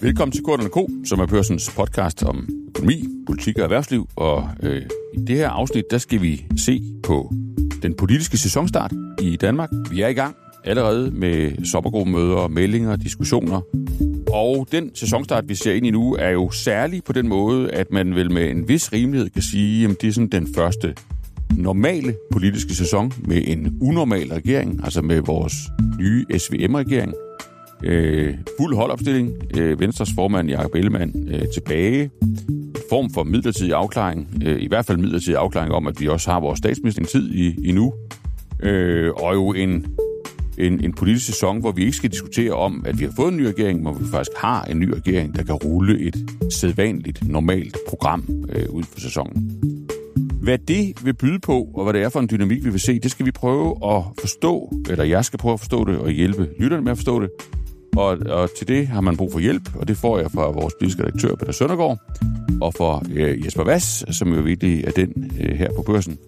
Velkommen til Korten Co., som er Børsens podcast om økonomi, politik og erhvervsliv. Og øh, i det her afsnit, der skal vi se på den politiske sæsonstart i Danmark. Vi er i gang allerede med sommergruppemøder, meldinger, diskussioner. Og den sæsonstart, vi ser ind i nu, er jo særlig på den måde, at man vel med en vis rimelighed kan sige, at det er sådan den første normale politiske sæson med en unormal regering, altså med vores nye SVM-regering. Øh, fuld holdopstilling. Øh, Venstres formand Jakob Ellemann øh, tilbage. En form for midlertidig afklaring. Øh, I hvert fald midlertidig afklaring om, at vi også har vores statsministertid i, i nu. Øh, og jo en, en, en politisk sæson, hvor vi ikke skal diskutere om, at vi har fået en ny regering, men vi faktisk har en ny regering, der kan rulle et sædvanligt, normalt program øh, ud for sæsonen. Hvad det vil byde på, og hvad det er for en dynamik, vi vil se, det skal vi prøve at forstå, eller jeg skal prøve at forstå det, og hjælpe lytterne med at forstå det. Og, og til det har man brug for hjælp, og det får jeg fra vores politiske redaktør, Peter Søndergaard, og fra øh, Jesper Vass, som jo virkelig er den øh, her på børsen,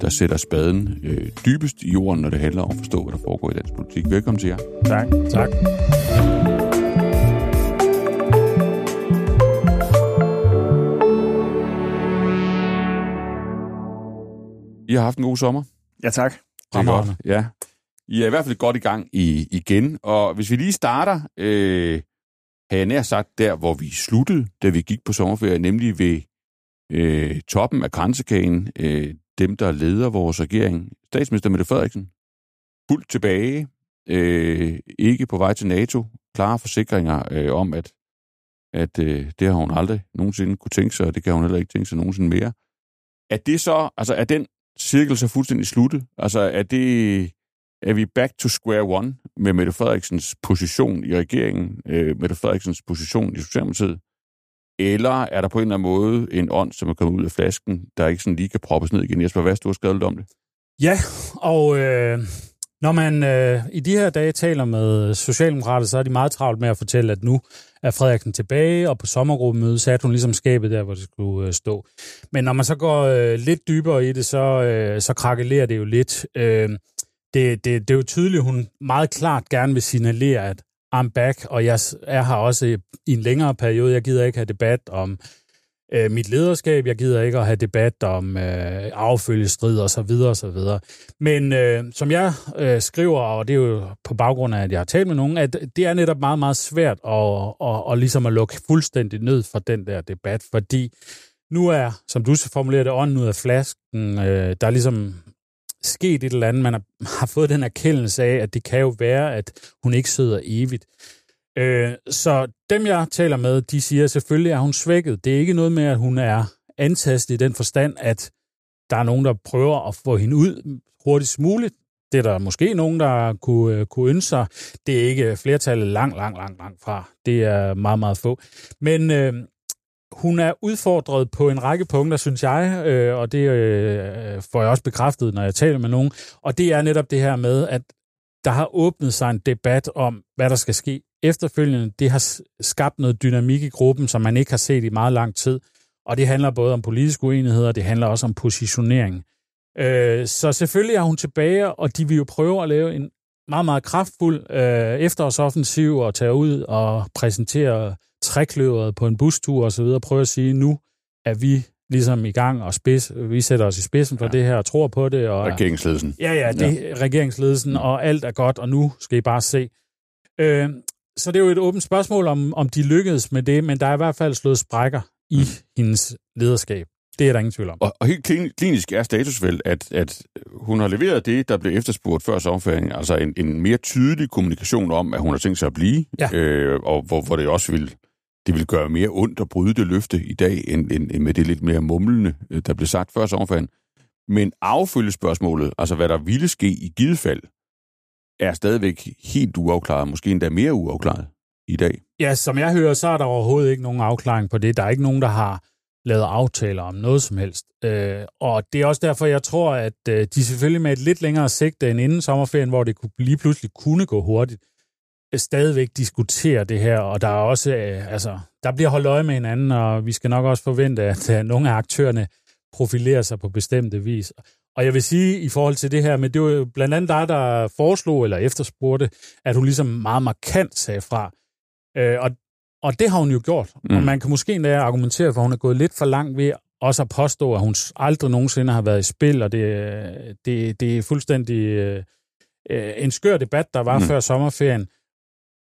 der sætter spaden øh, dybest i jorden, når det handler om at forstå, hvad der foregår i dansk politik. Velkommen til jer. Tak. Tak. I har haft en god sommer. Ja, tak. Det er godt. Ja. I er i hvert fald godt i gang i, igen. Og hvis vi lige starter, øh, har jeg nær sagt, der hvor vi sluttede, da vi gik på sommerferie, nemlig ved øh, toppen af grænsekagen, øh, dem der leder vores regering, statsminister Mette Frederiksen, fuldt tilbage, øh, ikke på vej til NATO, klare forsikringer øh, om, at, at øh, det har hun aldrig nogensinde kunne tænke sig, og det kan hun heller ikke tænke sig nogensinde mere. Er det så, altså er den cirkel så fuldstændig sluttet? Altså er det, er vi back to square one med Mette Frederiksens position i regeringen, øh, Mette Frederiksens position i Socialdemokratiet? Eller er der på en eller anden måde en ånd, som er kommet ud af flasken, der ikke sådan lige kan proppes ned igen? Jesper, hvad du har skrevet lidt om det? Ja, og øh, når man øh, i de her dage taler med Socialdemokrater, så er de meget travlt med at fortælle, at nu er Frederiksen tilbage, og på sommergruppemødet satte hun ligesom skabet der, hvor det skulle øh, stå. Men når man så går øh, lidt dybere i det, så, øh, så krakelerer det jo lidt. Øh, det, det, det er jo tydeligt, at hun meget klart gerne vil signalere, at I'm back, og jeg er her også i en længere periode. Jeg gider ikke have debat om øh, mit lederskab, jeg gider ikke at have debat om øh, affølgestrid og så videre og så videre. Men øh, som jeg øh, skriver, og det er jo på baggrund af, at jeg har talt med nogen, at det er netop meget, meget svært at, at, at, at, ligesom at lukke fuldstændig ned for den der debat, fordi nu er, som du formulerer det, ånden ud af flasken. Øh, der er ligesom sket et eller andet. Man har, har fået den erkendelse af, at det kan jo være, at hun ikke sidder evigt. Øh, så dem, jeg taler med, de siger, at selvfølgelig er hun svækket. Det er ikke noget med, at hun er antastet i den forstand, at der er nogen, der prøver at få hende ud hurtigst muligt. Det er der måske nogen, der kunne, øh, kunne ønske sig. Det er ikke flertallet langt, langt, langt, langt fra. Det er meget, meget få. Men øh, hun er udfordret på en række punkter, synes jeg, øh, og det øh, får jeg også bekræftet, når jeg taler med nogen. Og det er netop det her med, at der har åbnet sig en debat om, hvad der skal ske efterfølgende. Det har skabt noget dynamik i gruppen, som man ikke har set i meget lang tid. Og det handler både om politiske uenigheder, det handler også om positionering. Øh, så selvfølgelig er hun tilbage, og de vil jo prøve at lave en meget, meget kraftfuld øh, efterårsoffensiv og tage ud og præsentere trækløveret på en bustur og så videre, prøve at sige, nu er vi ligesom i gang, og spids, vi sætter os i spidsen for ja. det her og tror på det. Og, regeringsledelsen. Ja, ja, det, ja. regeringsledelsen, og alt er godt, og nu skal I bare se. Øh, så det er jo et åbent spørgsmål, om, om de lykkedes med det, men der er i hvert fald slået sprækker i mm. hendes lederskab. Det er der ingen tvivl om. Og, og helt klinisk er status vel, at, at hun har leveret det, der blev efterspurgt før sommerferien, altså en, en mere tydelig kommunikation om, at hun har tænkt sig at blive, ja. øh, og hvor, hvor det også vil det vil gøre mere ondt at bryde det løfte i dag, end, end, end med det lidt mere mumlende, øh, der blev sagt før sommerferien. Men affølgespørgsmålet, altså hvad der ville ske i givet fald, er stadigvæk helt uafklaret, måske endda mere uafklaret i dag. Ja, som jeg hører, så er der overhovedet ikke nogen afklaring på det. Der er ikke nogen, der har lavet aftaler om noget som helst. Øh, og det er også derfor, jeg tror, at øh, de selvfølgelig med et lidt længere sigte end inden sommerferien, hvor det kunne, lige pludselig kunne gå hurtigt, stadigvæk diskuterer det her, og der er også, øh, altså, der bliver holdt øje med hinanden, og vi skal nok også forvente, at øh, nogle af aktørerne profilerer sig på bestemte vis. Og jeg vil sige i forhold til det her, men det var jo blandt andet dig, der foreslog eller efterspurgte, at hun ligesom meget markant sagde fra. Øh, og Og det har hun jo gjort. Mm. Og man kan måske endda argumentere for, at hun er gået lidt for langt ved også at påstå, at hun aldrig nogensinde har været i spil, og det, det, det er fuldstændig øh, en skør debat, der var mm. før sommerferien,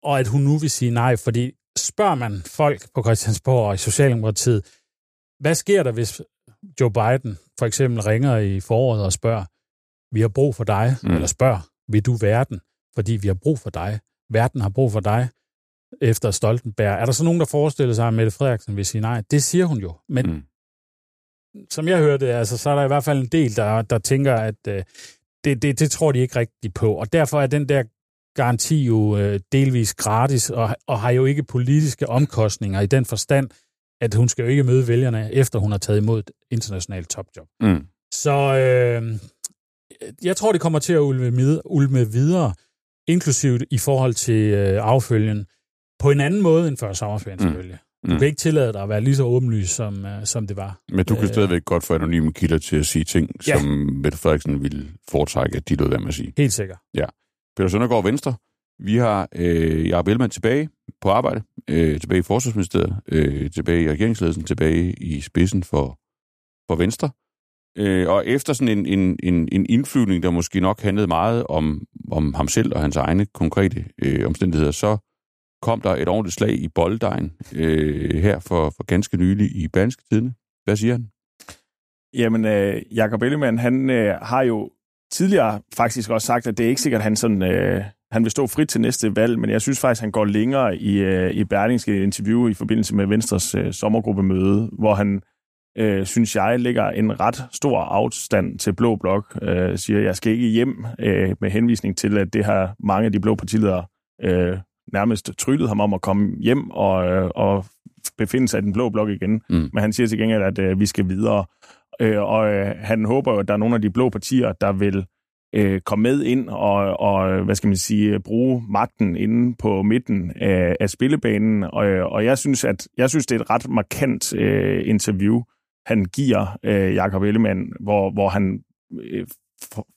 og at hun nu vil sige nej, fordi spørger man folk på Christiansborg og i Socialdemokratiet, hvad sker der, hvis Joe Biden for eksempel ringer i foråret og spørger, vi har brug for dig, mm. eller spørger, vil du verden, fordi vi har brug for dig. Verden har brug for dig efter Stoltenberg. Er der så nogen, der forestiller sig, at Mette Frederiksen vil sige nej? Det siger hun jo. Men mm. som jeg hørte, altså, så er der i hvert fald en del, der, der tænker, at øh, det, det, det tror de ikke rigtigt på. Og derfor er den der garanti jo øh, delvis gratis, og, og har jo ikke politiske omkostninger i den forstand, at hun skal jo ikke møde vælgerne, efter hun har taget imod et internationalt topjob. Mm. Så øh, jeg tror, det kommer til at ulme, ulme videre, inklusivt i forhold til øh, affølgen, på en anden måde end før sommerferien mm. selvfølgelig. Du mm. kan ikke tillade dig at være lige så åbenlyst, som, uh, som det var. Men du kan uh, stadigvæk godt få anonyme kilder til at sige ting, ja. som Mette Frederiksen ville foretrække, at de lød være med at sige. Helt sikkert. Ja. Peter Søndergaard Venstre, vi har øh, Jacob Ellemann tilbage på arbejde, øh, tilbage i Forsvarsministeriet, øh, tilbage i regeringsledelsen, tilbage i spidsen for, for Venstre. Øh, og efter sådan en, en, en, en indflyvning, der måske nok handlede meget om, om ham selv og hans egne konkrete øh, omstændigheder, så kom der et ordentligt slag i bolddejen øh, her for, for ganske nylig i Banske Tidene. Hvad siger han? Jamen, øh, Jacob Ellemann, han øh, har jo tidligere faktisk også sagt, at det er ikke sikkert, at han, sådan, øh, han vil stå frit til næste valg, men jeg synes faktisk, at han går længere i, øh, i Berlingske interview i forbindelse med Venstres øh, sommergruppemøde, hvor han, øh, synes jeg, lægger en ret stor afstand til Blå Blok, øh, siger, jeg skal ikke hjem øh, med henvisning til, at det har mange af de blå partiledere øh, nærmest tryllet ham om at komme hjem og, øh, og befinde sig i den blå blok igen. Mm. Men han siger til gengæld, at øh, vi skal videre. Øh, og øh, han håber jo, at der er nogle af de blå partier, der vil øh, komme med ind og, og, hvad skal man sige, bruge magten inde på midten af, af spillebanen. Og, øh, og jeg synes, at jeg synes, det er et ret markant øh, interview, han giver øh, Jakob Ellemann, hvor, hvor han øh,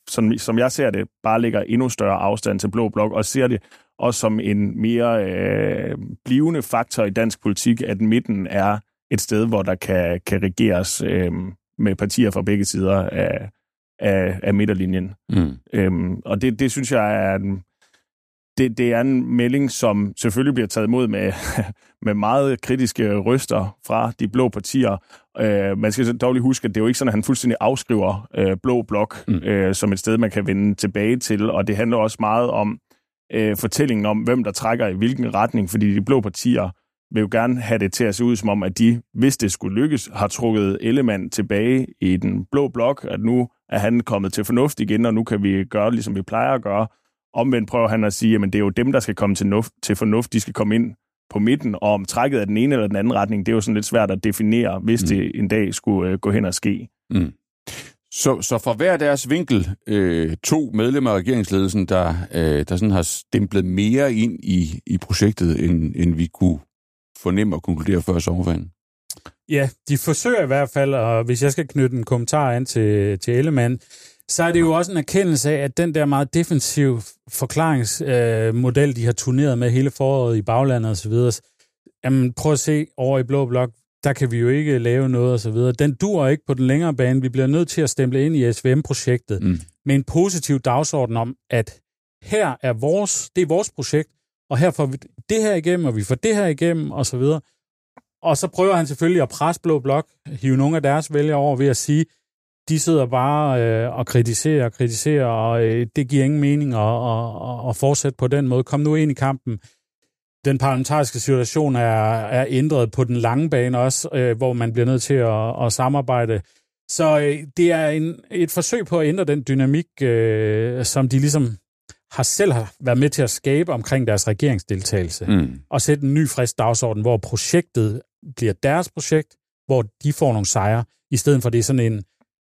som, som jeg ser det, bare lægger endnu større afstand til Blå Blok, og ser det også som en mere øh, blivende faktor i dansk politik, at midten er et sted, hvor der kan, kan regeres øh, med partier fra begge sider af, af, af midterlinjen. Mm. Øhm, og det, det synes jeg er en, det, det er en melding, som selvfølgelig bliver taget imod med, med meget kritiske røster fra de blå partier. Øh, man skal dog lige huske, at det er jo ikke sådan, at han fuldstændig afskriver øh, blå blok mm. øh, som et sted, man kan vende tilbage til, og det handler også meget om øh, fortællingen om, hvem der trækker i hvilken retning, fordi de blå partier vil jo gerne have det til at se ud som om, at de, hvis det skulle lykkes, har trukket Ellemann tilbage i den blå blok, at nu er han kommet til fornuft igen, og nu kan vi gøre, ligesom vi plejer at gøre. Omvendt prøver han at sige, at det er jo dem, der skal komme til, nuft, til fornuft, de skal komme ind på midten, og om trækket af den ene eller den anden retning, det er jo sådan lidt svært at definere, hvis mm. det en dag skulle øh, gå hen og ske. Mm. Så, så for hver deres vinkel, øh, to medlemmer af regeringsledelsen, der, øh, der sådan har stemplet mere ind i, i projektet, end, end vi kunne fornemme og konkludere før sommerferien. Ja, de forsøger i hvert fald, og hvis jeg skal knytte en kommentar an til, til Ellemann, så er det jo også en erkendelse af, at den der meget defensiv forklaringsmodel, øh, de har turneret med hele foråret i baglandet osv., jamen prøv at se over i Blå Blok, der kan vi jo ikke lave noget osv. Den dur ikke på den længere bane. Vi bliver nødt til at stemple ind i SVM-projektet mm. med en positiv dagsorden om, at her er vores, det er vores projekt, og her får vi det her igennem, og vi får det her igennem, og så videre. Og så prøver han selvfølgelig at presse Blå Blok, hive nogle af deres vælgere over ved at sige, de sidder bare øh, og kritiserer og kritiserer, og øh, det giver ingen mening at, at, at fortsætte på den måde. Kom nu ind i kampen. Den parlamentariske situation er, er ændret på den lange bane også, øh, hvor man bliver nødt til at, at samarbejde. Så øh, det er en, et forsøg på at ændre den dynamik, øh, som de ligesom har selv været med til at skabe omkring deres regeringsdeltagelse, mm. og sætte en ny frisk dagsorden, hvor projektet bliver deres projekt, hvor de får nogle sejre, i stedet for det er sådan en,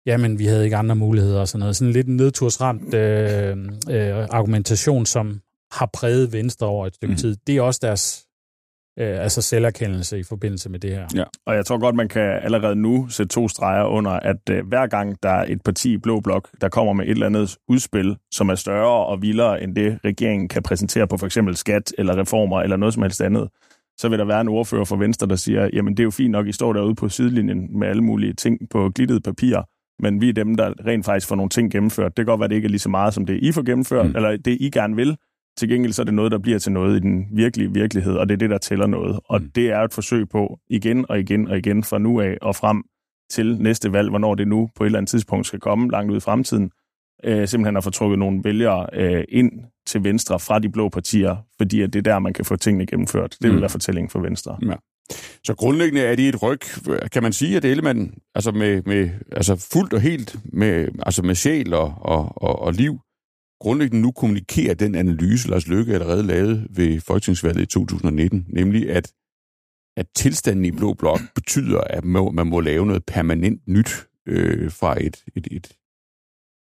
jamen vi havde ikke andre muligheder og sådan noget. Sådan lidt en nedtursramt øh, øh, argumentation, som har præget Venstre over et stykke mm. tid. Det er også deres øh, altså selverkendelse i forbindelse med det her. Ja, og jeg tror godt, man kan allerede nu sætte to streger under, at øh, hver gang der er et parti i Blå Blok, der kommer med et eller andet udspil, som er større og vildere end det, regeringen kan præsentere på for eksempel skat eller reformer eller noget som helst andet, så vil der være en ordfører for Venstre, der siger, jamen det er jo fint nok, I står derude på sidelinjen med alle mulige ting på glittet papir, men vi er dem, der rent faktisk får nogle ting gennemført. Det kan godt være, at det ikke er lige så meget, som det I får gennemført, mm. eller det I gerne vil. Til gengæld så er det noget, der bliver til noget i den virkelige virkelighed, og det er det, der tæller noget. Og mm. det er et forsøg på igen og igen og igen fra nu af og frem til næste valg, hvornår det nu på et eller andet tidspunkt skal komme langt ud i fremtiden, øh, simpelthen at få trukket nogle vælgere øh, ind til Venstre fra de blå partier, fordi at det er der, man kan få tingene gennemført. Det vil mm. være fortællingen for Venstre. Ja. Så grundlæggende er det et ryg, kan man sige, at Ellemann altså med, med, altså fuldt og helt med, altså med sjæl og, og, og, og liv, grundlæggende nu kommunikerer den analyse, Lars Løkke allerede lavede ved folketingsvalget i 2019, nemlig at, at tilstanden i Blå Blok betyder, at man må lave noget permanent nyt øh, fra et, et, et,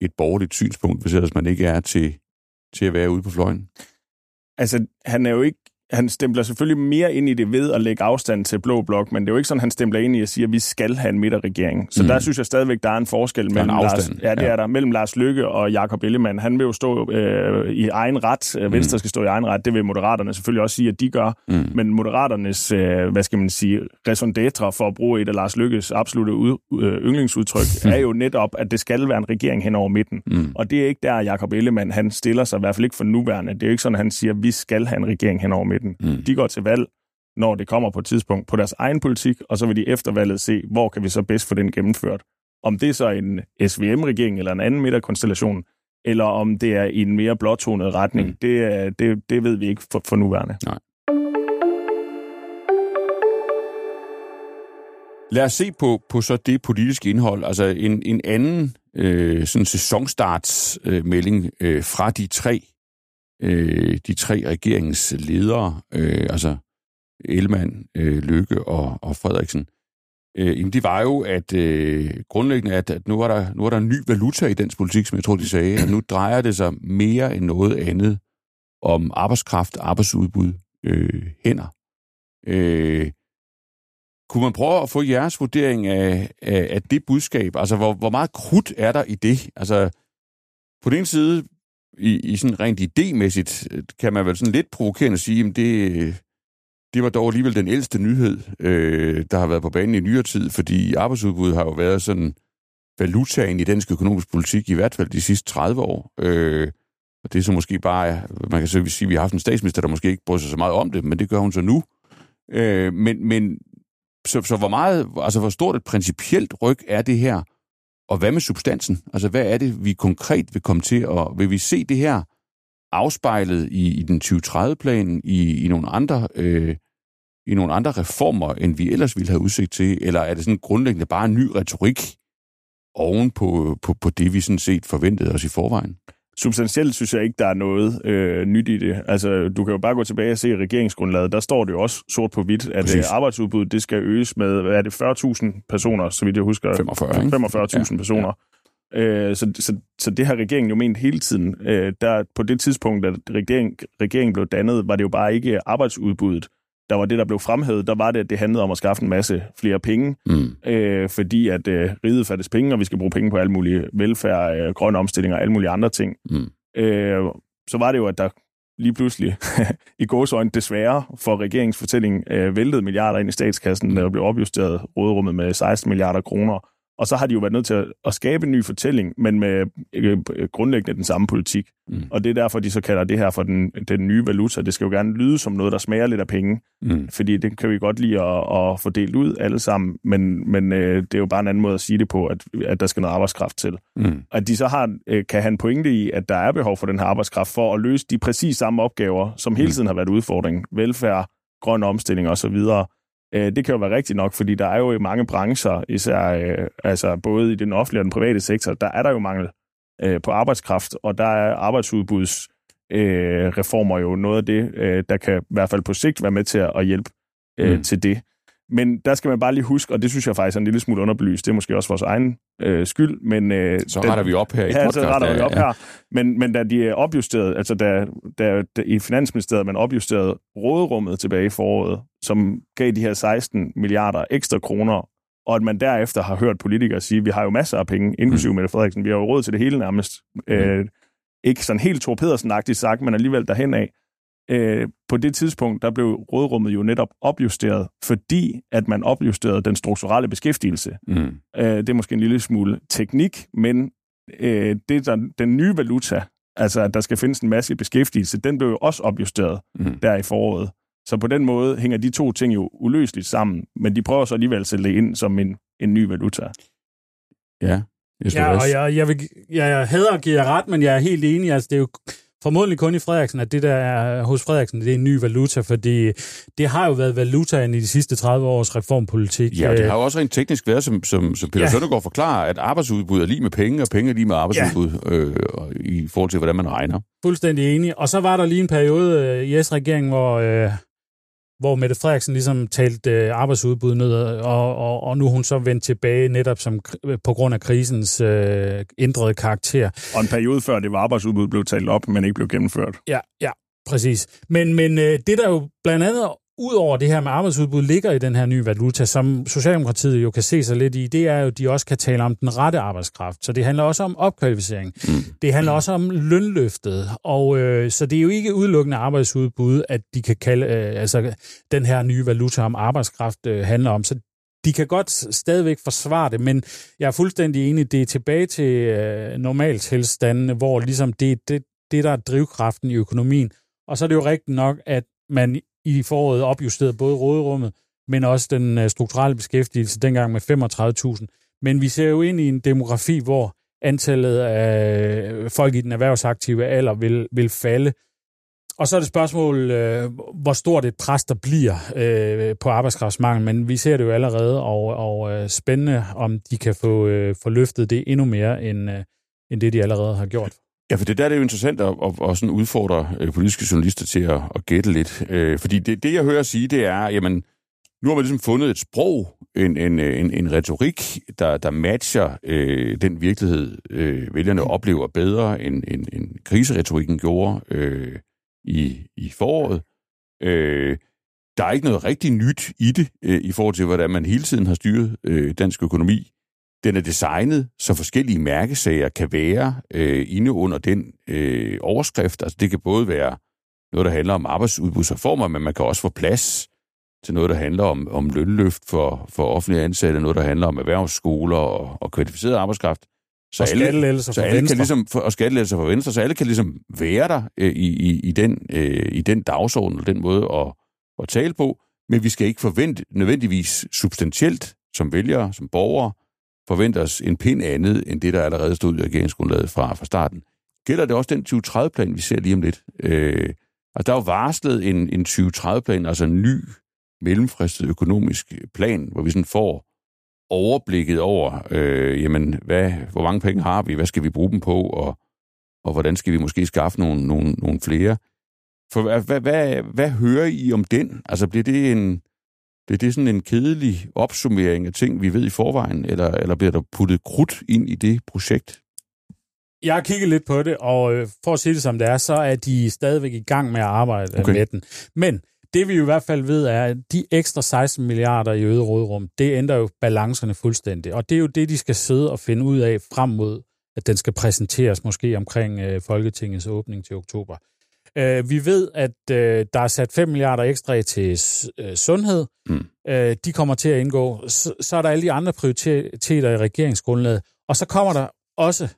et borgerligt synspunkt, hvis ellers man ikke er til, til at være ude på fløjen? Altså, han er jo ikke han stempler selvfølgelig mere ind i det ved at lægge afstand til Blå Blok, men det er jo ikke sådan, han stempler ind i at sige, at vi skal have en midterregering. Så mm. der synes jeg stadigvæk, der er en forskel mellem, Lars, ja, det ja. er der, mellem Lars Lykke og Jakob Ellemann. Han vil jo stå øh, i egen ret. Øh, Venstre mm. skal stå i egen ret. Det vil Moderaterne selvfølgelig også sige, at de gør. Mm. Men Moderaternes, øh, hvad skal man sige, raison d'etre for at bruge et af Lars Lykkes absolute ud, øh, yndlingsudtryk, er jo netop, at det skal være en regering hen over midten. Mm. Og det er ikke der, Jakob Ellemann, han stiller sig, i hvert fald ikke for nuværende. Det er jo ikke sådan, han siger, at vi skal have en regering hen over midten. Mm. De går til valg, når det kommer på et tidspunkt, på deres egen politik, og så vil de efter valget se, hvor kan vi så bedst få den gennemført. Om det er så en SVM-regering eller en anden midterkonstellation, eller om det er i en mere blåtonet retning, mm. det, det, det ved vi ikke for, for nuværende. Nej. Lad os se på, på så det politiske indhold. Altså en, en anden øh, sådan sæsonstartsmelding øh, fra de tre øh, de tre regeringsledere, øh, altså Ellemann, øh, Lykke og, og Frederiksen, øh, jamen det var jo, at øh, grundlæggende, at, at nu, er der, nu er der en ny valuta i dansk politik, som jeg tror, de sagde, at nu drejer det sig mere end noget andet om arbejdskraft, arbejdsudbud, øh, hænder. Øh, kunne man prøve at få jeres vurdering af, af, af det budskab? Altså, hvor, hvor meget krudt er der i det? Altså, på den ene side i, i sådan rent idémæssigt, øh, kan man vel sådan lidt provokerende sige, at det, det var dog alligevel den ældste nyhed, øh, der har været på banen i nyere tid, fordi arbejdsudbuddet har jo været sådan valutaen i dansk økonomisk politik, i hvert fald de sidste 30 år. Øh, og det er så måske bare, man kan så sige, at vi har haft en statsminister, der måske ikke bryder sig så meget om det, men det gør hun så nu. Øh, men, men så, så hvor meget, altså hvor stort et principielt ryg er det her og hvad med substansen? Altså, hvad er det, vi konkret vil komme til, og vil vi se det her afspejlet i, i den 2030-plan, i, i nogle andre... Øh, i nogle andre reformer, end vi ellers ville have udsigt til? Eller er det sådan grundlæggende bare en ny retorik oven på, på, på det, vi sådan set forventede os i forvejen? Substantielt synes jeg ikke, der er noget øh, nyt i det. Altså, du kan jo bare gå tilbage og se regeringsgrundlaget. Der står det jo også sort på hvidt, at øh, arbejdsudbuddet det skal øges med, hvad er det, 40.000 personer, så vidt jeg husker. 45, 45.000 ja, personer. Ja. Øh, så, så, så det har regeringen jo ment hele tiden. Øh, der, på det tidspunkt, at regering, regeringen blev dannet, var det jo bare ikke arbejdsudbuddet, der var det, der blev fremhævet, der var det, at det handlede om at skaffe en masse flere penge, mm. øh, fordi at øh, riget fattes penge, og vi skal bruge penge på alle mulige velfærd, øh, grønne omstillinger og alle mulige andre ting. Mm. Øh, så var det jo, at der lige pludselig i gåsøjne desværre for regeringsfortælling øh, væltede milliarder ind i statskassen, der blev opjusteret råderummet med 16 milliarder kroner. Og så har de jo været nødt til at, at skabe en ny fortælling, men med øh, grundlæggende den samme politik. Mm. Og det er derfor, de så kalder det her for den, den nye valuta. Det skal jo gerne lyde som noget, der smager lidt af penge, mm. fordi det kan vi godt lide at, at få delt ud alle sammen, men, men øh, det er jo bare en anden måde at sige det på, at, at der skal noget arbejdskraft til. Mm. At de så har, øh, kan have en pointe i, at der er behov for den her arbejdskraft for at løse de præcis samme opgaver, som hele mm. tiden har været udfordringen. Velfærd, grøn omstilling osv., Øh, det kan jo være rigtigt nok, fordi der er jo i mange brancher, især øh, altså både i den offentlige og den private sektor, der er der jo mangel øh, på arbejdskraft, og der er arbejdsudbuds reformer jo noget af det, der kan i hvert fald på sigt være med til at hjælpe mm. til det. Men der skal man bare lige huske, og det synes jeg faktisk er en lille smule underbelyst, det er måske også vores egen øh, skyld, men... Øh, så retter vi op her i ja, podcast. så retter vi op ja, her. Men, men da de er opjusteret, altså da, da, da i Finansministeriet man opjusterede råderummet tilbage i foråret, som gav de her 16 milliarder ekstra kroner, og at man derefter har hørt politikere sige, vi har jo masser af penge, inklusive mm. Mette Frederiksen, vi har jo råd til det hele nærmest. Mm. Øh, ikke sådan helt Thor Pedersen-agtigt sagt, men alligevel derhen af øh, på det tidspunkt, der blev rådrummet jo netop opjusteret, fordi at man opjusterede den strukturelle beskæftigelse. Mm. Øh, det er måske en lille smule teknik, men øh, det der, den nye valuta, altså at der skal findes en masse beskæftigelse, den blev jo også opjusteret mm. der i foråret. Så på den måde hænger de to ting jo uløseligt sammen, men de prøver så alligevel at sætte det ind som en, en ny valuta. Ja, ja og jeg, jeg, vil, jeg hader at give jer ret, men jeg er helt enig. Altså, det er jo formodentlig kun i Frederiksen, at det der er hos Frederiksen, det er en ny valuta, fordi det har jo været valutaen i de sidste 30 års reformpolitik. Ja, det har jo også rent teknisk været, som, som, som Peter ja. Søndergaard forklarer, at arbejdsudbud er lige med penge, og penge er lige med arbejdsudbud ja. øh, i forhold til, hvordan man regner. Fuldstændig enig. Og så var der lige en periode øh, i S-regeringen, hvor... Øh, hvor Mette Frederiksen ligesom talte øh, arbejdsudbud ned, og, og, og nu hun så vendt tilbage netop som, på grund af krisens øh, ændrede karakter. Og en periode før det var arbejdsudbud blev talt op, men ikke blev gennemført. Ja, ja, præcis. Men, men øh, det der jo blandt andet ud over det her med arbejdsudbud ligger i den her nye valuta, som Socialdemokratiet jo kan se sig lidt i, det er jo, at de også kan tale om den rette arbejdskraft. Så det handler også om opkvalificering. Mm. Det handler også om lønløftet. Og øh, så det er jo ikke udelukkende arbejdsudbud, at de kan kalde, øh, altså den her nye valuta om arbejdskraft øh, handler om. Så de kan godt stadigvæk forsvare det, men jeg er fuldstændig enig, det er tilbage til øh, normaltilstandene, hvor ligesom det, det, det, der er drivkraften i økonomien. Og så er det jo rigtigt nok, at man i foråret opjusteret både råderummet, men også den øh, strukturelle beskæftigelse dengang med 35.000. Men vi ser jo ind i en demografi, hvor antallet af øh, folk i den erhvervsaktive alder vil, vil falde. Og så er det spørgsmål, øh, hvor stort et pres der bliver øh, på arbejdskraftsmangel, men vi ser det jo allerede, og, og øh, spændende, om de kan få, få løftet det endnu mere, end, end det de allerede har gjort. Ja, for det der er jo interessant at, at, at sådan udfordre øh, politiske journalister til at, at gætte lidt. Øh, fordi det, det, jeg hører sige, det er, jamen, nu har man ligesom fundet et sprog, en, en, en, en retorik, der, der matcher øh, den virkelighed, øh, vælgerne oplever bedre, end, end, end kriseretorikken gjorde øh, i, i foråret. Øh, der er ikke noget rigtig nyt i det, øh, i forhold til, hvordan man hele tiden har styret øh, dansk økonomi. Den er designet, så forskellige mærkesager kan være øh, inde under den øh, overskrift. Altså det kan både være noget, der handler om arbejdsudbudsreformer, men man kan også få plads til noget, der handler om, om lønløft for, for offentlige ansatte, noget, der handler om erhvervsskoler og, og kvalificeret arbejdskraft. Så og skattelettelser for Venstre. Kan ligesom, og skattelettelser for Venstre, så alle kan ligesom være der øh, i, i, i, den, øh, i den dagsorden, og den måde at, at tale på, men vi skal ikke forvente nødvendigvis substantielt som vælgere, som borgere, forvente os en pind andet, end det, der allerede stod i regeringsgrundlaget fra, fra starten. Gælder det også den 2030-plan, vi ser lige om lidt? Øh, altså, der er jo varslet en, en 2030-plan, altså en ny mellemfristet økonomisk plan, hvor vi sådan får overblikket over, øh, jamen, hvad, hvor mange penge har vi, hvad skal vi bruge dem på, og, og hvordan skal vi måske skaffe nogle, nogle, nogle flere. For hvad, hvad, hvad, hvad hører I om den? Altså bliver det en, det, det er sådan en kedelig opsummering af ting, vi ved i forvejen, eller, eller bliver der puttet krudt ind i det projekt? Jeg har kigget lidt på det, og øh, for at sige det som det er, så er de stadigvæk i gang med at arbejde okay. med den. Men det vi i hvert fald ved er, at de ekstra 16 milliarder i øget rådrum, det ændrer jo balancerne fuldstændig. Og det er jo det, de skal sidde og finde ud af frem mod, at den skal præsenteres måske omkring øh, Folketingets åbning til oktober. Øh, vi ved, at øh, der er sat 5 milliarder ekstra til øh, sundhed. Mm. Øh, de kommer til at indgå. Så, så er der alle de andre prioriteter i regeringsgrundlaget. Og så kommer der også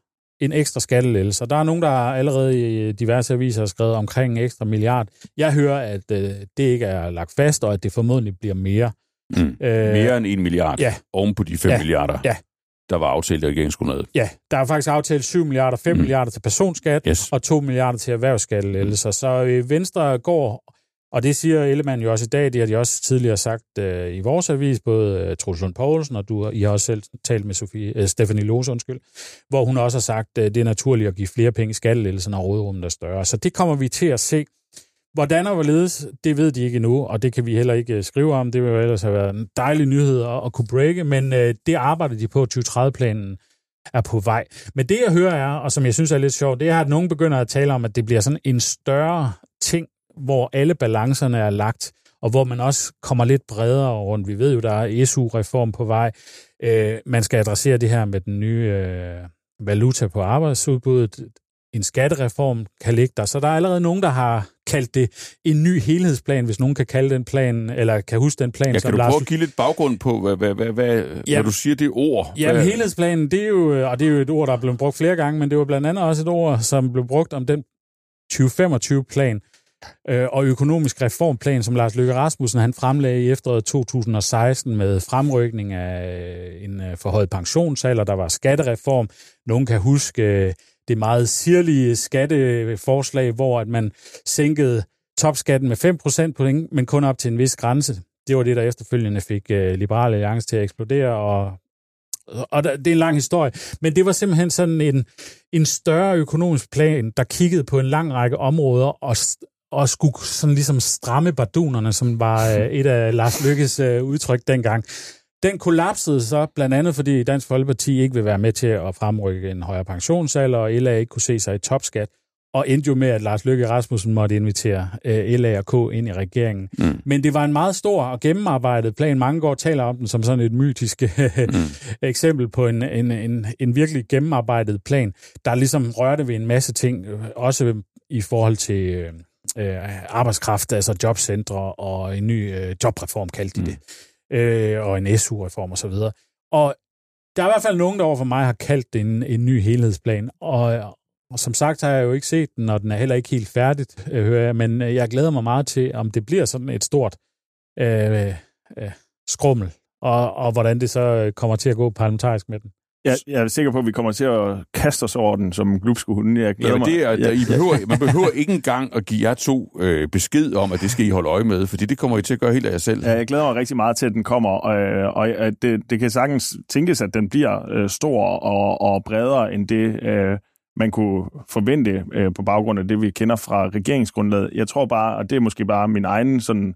en ekstra skattelettelse. Der er nogen, der allerede i diverse aviser har skrevet omkring en ekstra milliard. Jeg hører, at øh, det ikke er lagt fast, og at det formodentlig bliver mere. Mm. Øh, mere end en milliard ja. oven på de 5 ja. milliarder. Ja der var aftalt i regeringsgrundlaget. Ja, der er faktisk aftalt 7 milliarder, 5 mm. milliarder til personskat yes. og 2 milliarder til erhvervsskattelettelser. Mm. Så øh, Venstre går, og det siger Ellemann jo også i dag, det har de også tidligere sagt øh, i vores avis, både øh, Troels Lund Poulsen, og du, I har også selv talt med Sofie, øh, Stephanie Lose, undskyld, hvor hun også har sagt, øh, det er naturligt at give flere penge i skattelettelser, når rådrummet er større. Så det kommer vi til at se. Hvordan og hvorledes, det ved de ikke endnu, og det kan vi heller ikke øh, skrive om. Det vil jo ellers have været en dejlig nyhed at, at kunne breake, men øh, det arbejder de på. 2030-planen er på vej. Men det, jeg hører er, og som jeg synes er lidt sjovt, det er, at nogen begynder at tale om, at det bliver sådan en større ting, hvor alle balancerne er lagt, og hvor man også kommer lidt bredere rundt. Vi ved jo, der er SU-reform på vej. Øh, man skal adressere det her med den nye øh, valuta på arbejdsudbuddet. En skattereform kan ligge der. Så der er allerede nogen, der har kaldt det en ny helhedsplan, hvis nogen kan kalde den plan, eller kan huske den plan. Ja, som kan du Lars... prøve at give lidt baggrund på, hvad, hvad, hvad, hvad, ja. når du siger det ord? Ja, hvad... helhedsplanen, det er jo, og det er jo et ord, der er blevet brugt flere gange, men det var blandt andet også et ord, som blev brugt om den 2025-plan, øh, og økonomisk reformplan, som Lars Løkke Rasmussen han fremlagde i efteråret 2016 med fremrykning af en øh, forhøjet pensionsalder, der var skattereform. Nogen kan huske øh, det meget sirlige skatteforslag, hvor at man sænkede topskatten med 5 procentpoint, men kun op til en vis grænse. Det var det, der efterfølgende fik øh, Liberale Alliance til at eksplodere, og og det er en lang historie, men det var simpelthen sådan en, en større økonomisk plan, der kiggede på en lang række områder og, og skulle sådan ligesom stramme bardunerne, som var øh, et af Lars Lykkes øh, udtryk dengang. Den kollapsede så blandt andet, fordi Dansk Folkeparti ikke vil være med til at fremrykke en højere pensionsalder, og LA ikke kunne se sig i topskat, og endte jo med, at Lars Løkke Rasmussen måtte invitere øh, LA og K ind i regeringen. Mm. Men det var en meget stor og gennemarbejdet plan. Mange går taler om den som sådan et mytisk mm. eksempel på en, en, en, en virkelig gennemarbejdet plan, der ligesom rørte ved en masse ting, også i forhold til øh, arbejdskraft, altså jobcentre og en ny øh, jobreform, kaldte de det, mm øh, og en SU-reform osv. Og der er i hvert fald nogen, der overfor mig har kaldt det en, en ny helhedsplan, og, og som sagt har jeg jo ikke set den, og den er heller ikke helt færdigt, øh, hører jeg, men øh, jeg glæder mig meget til, om det bliver sådan et stort øh, øh, skrummel, og, og hvordan det så øh, kommer til at gå parlamentarisk med den. Jeg, jeg er sikker på, at vi kommer til at kaste os over den som glupske hunde. Jeg glæder ja, det er, mig. I behøver, man behøver ikke engang at give jer to øh, besked om, at det skal I holde øje med, fordi det kommer I til at gøre helt af jer selv. Ja, jeg glæder mig rigtig meget til, at den kommer, og, og det, det kan sagtens tænkes, at den bliver øh, stor og, og bredere end det, øh, man kunne forvente øh, på baggrund af det, vi kender fra regeringsgrundlaget. Jeg tror bare, og det er måske bare min egen sådan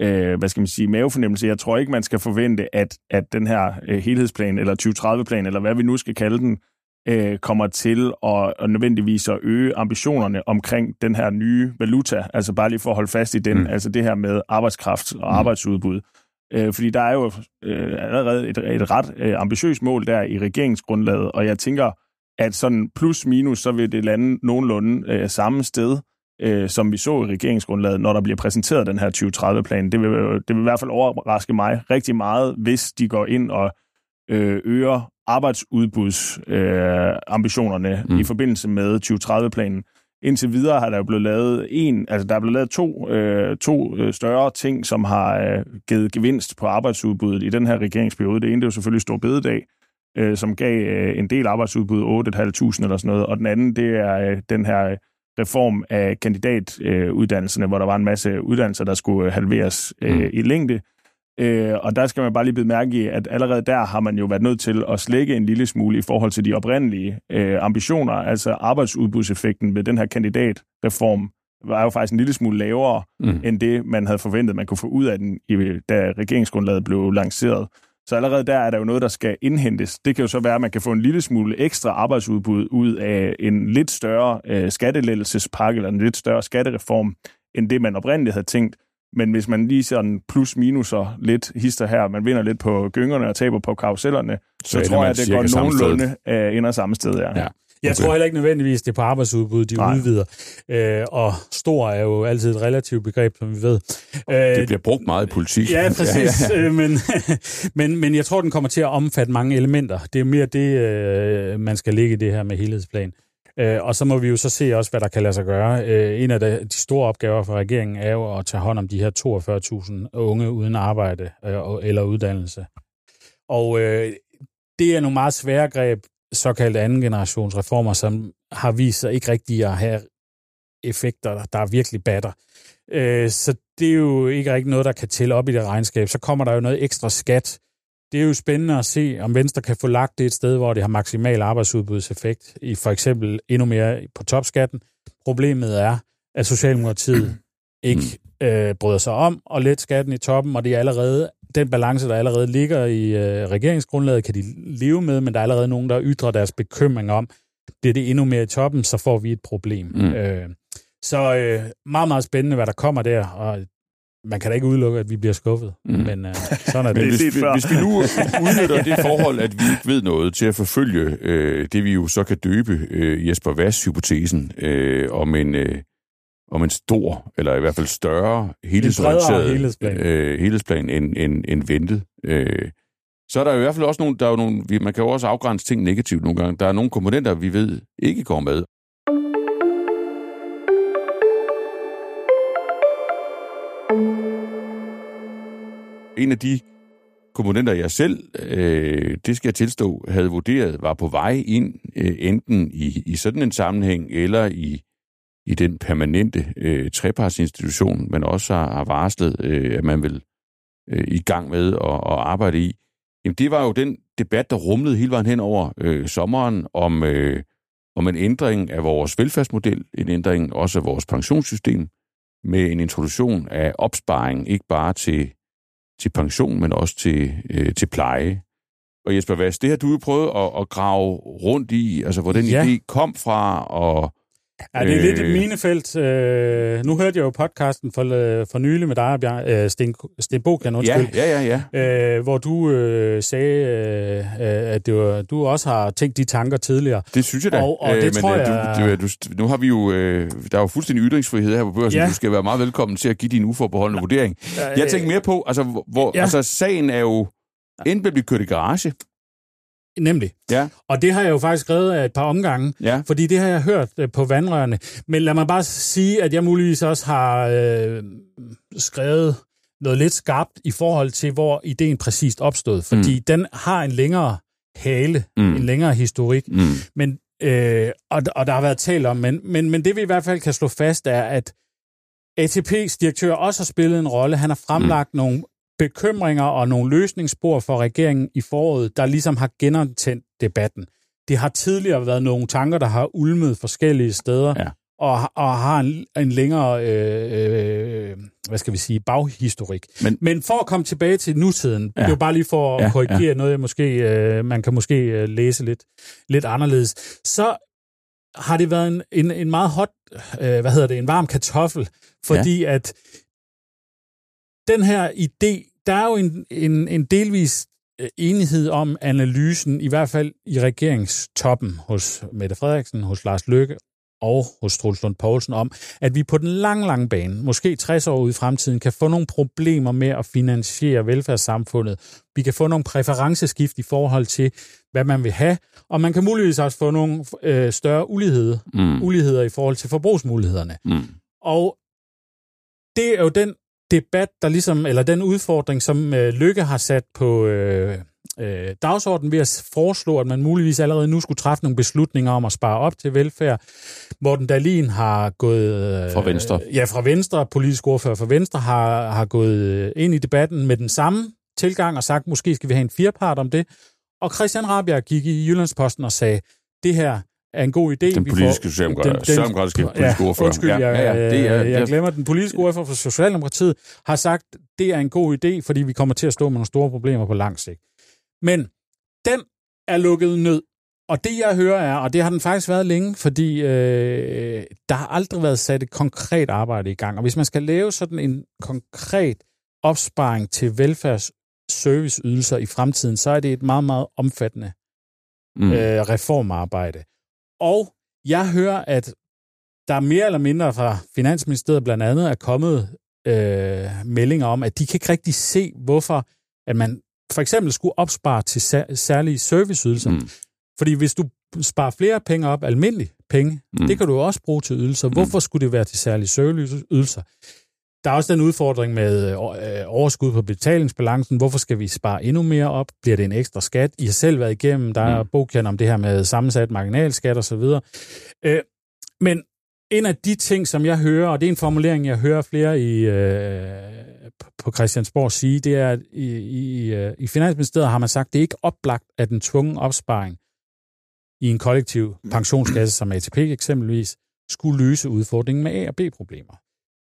øh, hvad skal man sige, mavefornemmelse. Jeg tror ikke, man skal forvente, at, at den her øh, helhedsplan, eller 2030-plan, eller hvad vi nu skal kalde den, øh, kommer til at, at nødvendigvis at øge ambitionerne omkring den her nye valuta. Altså bare lige for at holde fast i den, mm. altså det her med arbejdskraft og mm. arbejdsudbud. Øh, fordi der er jo øh, allerede et, et ret øh, ambitiøst mål der i regeringsgrundlaget, og jeg tænker, at sådan plus minus, så vil det lande nogenlunde øh, samme sted øh, som vi så i regeringsgrundlaget, når der bliver præsenteret den her 2030-plan. Det vil, det vil i hvert fald overraske mig rigtig meget, hvis de går ind og øh, øger arbejdsudbudsambitionerne øh, mm. i forbindelse med 2030-planen. Indtil videre har der jo blevet lavet en, altså der er blevet lavet to, øh, to øh, større ting, som har øh, givet gevinst på arbejdsudbuddet i den her regeringsperiode. Det ene det er jo selvfølgelig Stor Bededag, øh, som gav øh, en del arbejdsudbud, 8.500 eller sådan noget, og den anden det er øh, den her reform af kandidatuddannelserne, hvor der var en masse uddannelser, der skulle halveres øh, mm. i længde. Øh, og der skal man bare lige bide mærke i, at allerede der har man jo været nødt til at slække en lille smule i forhold til de oprindelige øh, ambitioner, altså arbejdsudbudseffekten ved den her kandidatreform var jo faktisk en lille smule lavere, mm. end det, man havde forventet, man kunne få ud af den, da regeringsgrundlaget blev lanceret. Så allerede der er der jo noget, der skal indhentes. Det kan jo så være, at man kan få en lille smule ekstra arbejdsudbud ud af en lidt større øh, skattelettelsespakke eller en lidt større skattereform, end det man oprindeligt havde tænkt. Men hvis man lige sådan plus minuser lidt hister her, man vinder lidt på gyngerne og taber på karusellerne, så, så tror jeg, at det går nogenlunde øh, ind samme sted. Ja. ja. Jeg okay. tror heller ikke nødvendigvis, det er på arbejdsudbud, de Nej. udvider. Øh, og stor er jo altid et relativt begreb, som vi ved. Øh, det bliver brugt meget i politik. Ja, præcis. ja, ja, ja. Øh, men, men, men jeg tror, den kommer til at omfatte mange elementer. Det er mere det, øh, man skal ligge i det her med helhedsplan. Øh, og så må vi jo så se også, hvad der kan lade sig gøre. Øh, en af de, de store opgaver for regeringen er jo at tage hånd om de her 42.000 unge uden arbejde øh, eller uddannelse. Og øh, det er nogle meget svære greb, såkaldte anden generations reformer, som har vist sig ikke rigtig at have effekter, der er virkelig batter. Øh, så det er jo ikke rigtig noget, der kan tælle op i det regnskab. Så kommer der jo noget ekstra skat. Det er jo spændende at se, om Venstre kan få lagt det et sted, hvor det har maksimal arbejdsudbudseffekt, i for eksempel endnu mere på topskatten. Problemet er, at Socialdemokratiet ikke øh, bryder sig om at lette skatten i toppen, og det er allerede den balance, der allerede ligger i øh, regeringsgrundlaget, kan de leve med, men der er allerede nogen, der ytrer deres bekymring om, bliver det endnu mere i toppen, så får vi et problem. Mm. Øh, så øh, meget, meget spændende, hvad der kommer der, og man kan da ikke udelukke, at vi bliver skuffet, mm. men øh, sådan er det. Men hvis, vi, hvis vi nu udnytter det forhold, at vi ikke ved noget til at forfølge øh, det, vi jo så kan døbe øh, Jesper Vass-hypotesen øh, om en... Øh, om en stor, eller i hvert fald større, helhedsorienteret helhedsplan. Øh, helhedsplan end, end, end ventet. Øh, så er der i hvert fald også nogle, der er jo nogle, man kan jo også afgrænse ting negativt nogle gange. Der er nogle komponenter, vi ved ikke går med. En af de komponenter, jeg selv, øh, det skal jeg tilstå, havde vurderet, var på vej ind, øh, enten i, i sådan en sammenhæng, eller i, i den permanente øh, trepartsinstitution, men også har, har varslet, øh, at man vil øh, i gang med at, at arbejde i. Jamen, det var jo den debat, der rumlede hele vejen hen over øh, sommeren om, øh, om en ændring af vores velfærdsmodel, en ændring også af vores pensionssystem, med en introduktion af opsparing, ikke bare til til pension, men også til, øh, til pleje. Og Jesper Vass, det har du jo prøvet at, at grave rundt i, altså hvor den ja. idé kom fra, og Ja, det er lidt et øh. minefelt. Øh, nu hørte jeg jo podcasten for, øh, for nylig med dig, Bjarne, øh, Sten, Sten Bokan, undskyld. Ja, ja, ja. ja. Øh, hvor du øh, sagde, øh, at det var, du også har tænkt de tanker tidligere. Det synes jeg da. Og, og det øh, tror men, jeg... Du, du, du, nu har vi jo... Øh, der er jo fuldstændig ytringsfrihed her på børsen. Ja. Du skal være meget velkommen til at give din uforbeholdende ja. vurdering. Jeg tænker mere på, altså, hvor, ja. altså sagen er jo enten blevet kørt i garage, Nemlig. Ja. Og det har jeg jo faktisk skrevet af et par omgange, ja. fordi det har jeg hørt øh, på vandrørene. Men lad mig bare sige, at jeg muligvis også har øh, skrevet noget lidt skarpt i forhold til, hvor ideen præcist opstod. Fordi mm. den har en længere hale, mm. en længere historik. Mm. Men, øh, og, og der har været talt om, men, men, men det vi i hvert fald kan slå fast er, at ATP's direktør også har spillet en rolle. Han har fremlagt mm. nogle bekymringer og nogle løsningsspor for regeringen i foråret, der ligesom har genantændt debatten. Det har tidligere været nogle tanker, der har ulmet forskellige steder, ja. og, og har en, en længere, øh, øh, hvad skal vi sige, baghistorik. Men, Men for at komme tilbage til nutiden, ja. det er jo bare lige for at ja, korrigere ja. noget, jeg måske, øh, man kan måske øh, læse lidt, lidt anderledes, så har det været en, en, en meget hot, øh, hvad hedder det, en varm kartoffel, fordi ja. at den her idé, der er jo en, en, en delvis øh, enighed om analysen, i hvert fald i regeringstoppen hos Mette Frederiksen, hos Lars Løkke og hos Truls Lund Poulsen om, at vi på den lange, lange bane, måske 60 år ude i fremtiden, kan få nogle problemer med at finansiere velfærdssamfundet. Vi kan få nogle præferenceskift i forhold til, hvad man vil have, og man kan muligvis også få nogle øh, større ulighed, mm. uligheder i forhold til forbrugsmulighederne. Mm. Og det er jo den debat, der ligesom, eller den udfordring, som øh, Lykke har sat på øh, øh, dagsordenen ved at foreslå, at man muligvis allerede nu skulle træffe nogle beslutninger om at spare op til velfærd. Morten Dalin har gået... Øh, fra Venstre. Ja, fra Venstre, politisk ordfører fra Venstre, har, har gået ind i debatten med den samme tilgang og sagt, måske skal vi have en firepart om det. Og Christian Rabjerg gik i Jyllandsposten og sagde, det her er en god idé. Den politiske socialdemokratiske politiske ja, ordfører. Undskyld, jeg, ja, ja, det er, jeg glemmer den politiske ordfører for Socialdemokratiet, har sagt, det er en god idé, fordi vi kommer til at stå med nogle store problemer på lang sigt. Men den er lukket ned. Og det, jeg hører er, og det har den faktisk været længe, fordi øh, der har aldrig været sat et konkret arbejde i gang. Og hvis man skal lave sådan en konkret opsparing til velfærdsserviceydelser i fremtiden, så er det et meget, meget omfattende mm. øh, reformarbejde. Og jeg hører, at der mere eller mindre fra Finansministeriet blandt andet er kommet øh, meldinger om, at de kan ikke rigtig se, hvorfor at man for eksempel skulle opspare til særlige serviceydelser. Mm. Fordi hvis du sparer flere penge op, almindelige penge, mm. det kan du også bruge til ydelser. Mm. Hvorfor skulle det være til særlige serviceydelser? Der er også den udfordring med øh, overskud på betalingsbalancen. Hvorfor skal vi spare endnu mere op? Bliver det en ekstra skat? I har selv været igennem, der er mm. om det her med sammensat marginalskat og så videre. Øh, men en af de ting, som jeg hører, og det er en formulering, jeg hører flere i, øh, på Christiansborg sige, det er, at i, i, øh, i Finansministeriet har man sagt, at det er ikke oplagt, at en tvungen opsparing i en kollektiv pensionskasse som ATP eksempelvis, skulle løse udfordringen med A- og B-problemer.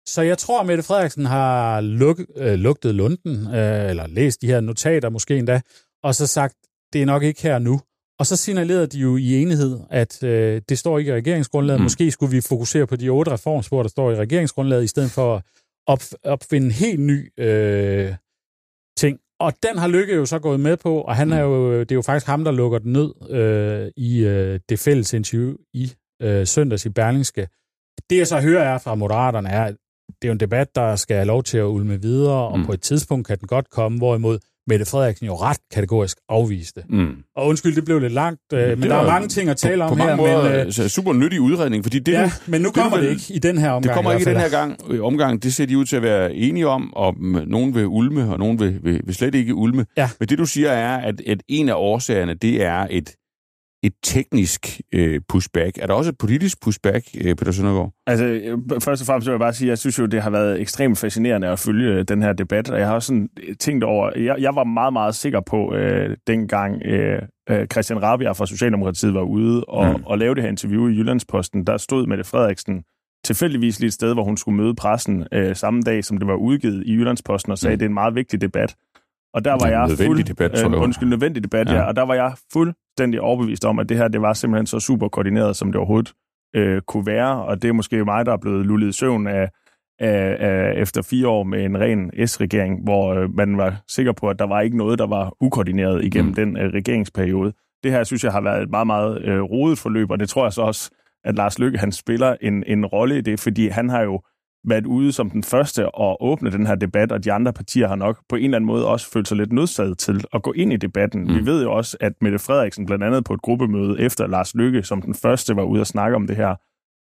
Så jeg tror, at Mette Frederiksen har luk, øh, lugtet lunden, øh, eller læst de her notater måske endda, og så sagt, det er nok ikke her nu. Og så signalerede de jo i enighed, at øh, det står ikke i regeringsgrundlaget. Mm. Måske skulle vi fokusere på de otte reformspor, der står i regeringsgrundlaget, i stedet for at op, opfinde en helt ny øh, ting. Og den har Lykke jo så gået med på, og han er jo, det er jo faktisk ham, der lukker den ned øh, i øh, det fælles interview i øh, søndags i Berlingske, Det jeg så hører er fra Moderaterne er, at det er jo en debat, der skal have lov til at ulme videre, og Mm. på et tidspunkt kan den godt komme, hvorimod Mette Frederiksen jo ret kategorisk afviste. Mm. Og undskyld, det blev lidt langt, øh, men Det der er mange ting at tale om på mange her. måder men, øh, øh, super nyttig udredning, fordi det, ja, nu, men nu det er kommer det vel- ikke i den her omgang. det kommer ikke i den her gang, øh, omgang. Det ser de ud til at være enige om, og mm, nogen vil ulme, og nogen vil, vil, vil slet ikke ulme. Ja. Men det du siger er, at, at en af årsagerne, det er et, et teknisk øh, pushback. Er der også et politisk pushback, øh, Peter Søndergaard? Altså, øh, først og fremmest vil jeg bare sige, at jeg synes jo, det har været ekstremt fascinerende at følge øh, den her debat, og jeg har også sådan tænkt over, jeg, jeg var meget, meget sikker på, øh, dengang øh, øh, Christian Rabia fra Socialdemokratiet var ude og, Mm. og lave det her interview i Jyllandsposten, der stod Mette Frederiksen tilfældigvis lige et sted, hvor hun skulle møde pressen øh, samme dag, som det var udgivet i Jyllandsposten, og sagde, Mm. at det er en meget vigtig debat. Og der var er en jeg nødvendig fuld, debat, tror jeg. øh, undskyld, nødvendig debat, Ja. ja. Og der var jeg fuldstændig overbevist om, at det her, det var simpelthen så super koordineret, som det overhovedet øh, kunne være. Og det er måske mig, der er blevet lullet i søvn af, af, af, efter fire år med en ren S-regering, hvor øh, man var sikker på, at der var ikke noget, der var ukoordineret igennem Mm. den øh, regeringsperiode. Det her, synes jeg, har været et meget, meget øh, rodet forløb, og det tror jeg så også, at Lars Løkke han spiller en, en rolle i det, fordi han har jo været ude som den første og åbne den her debat, og de andre partier har nok på en eller anden måde også følt sig lidt nødsaget til at gå ind i debatten. Mm. Mm. Vi ved jo også, at Mette Frederiksen blandt andet på et gruppemøde efter Lars Løkke, som den første var ude og snakke om det her,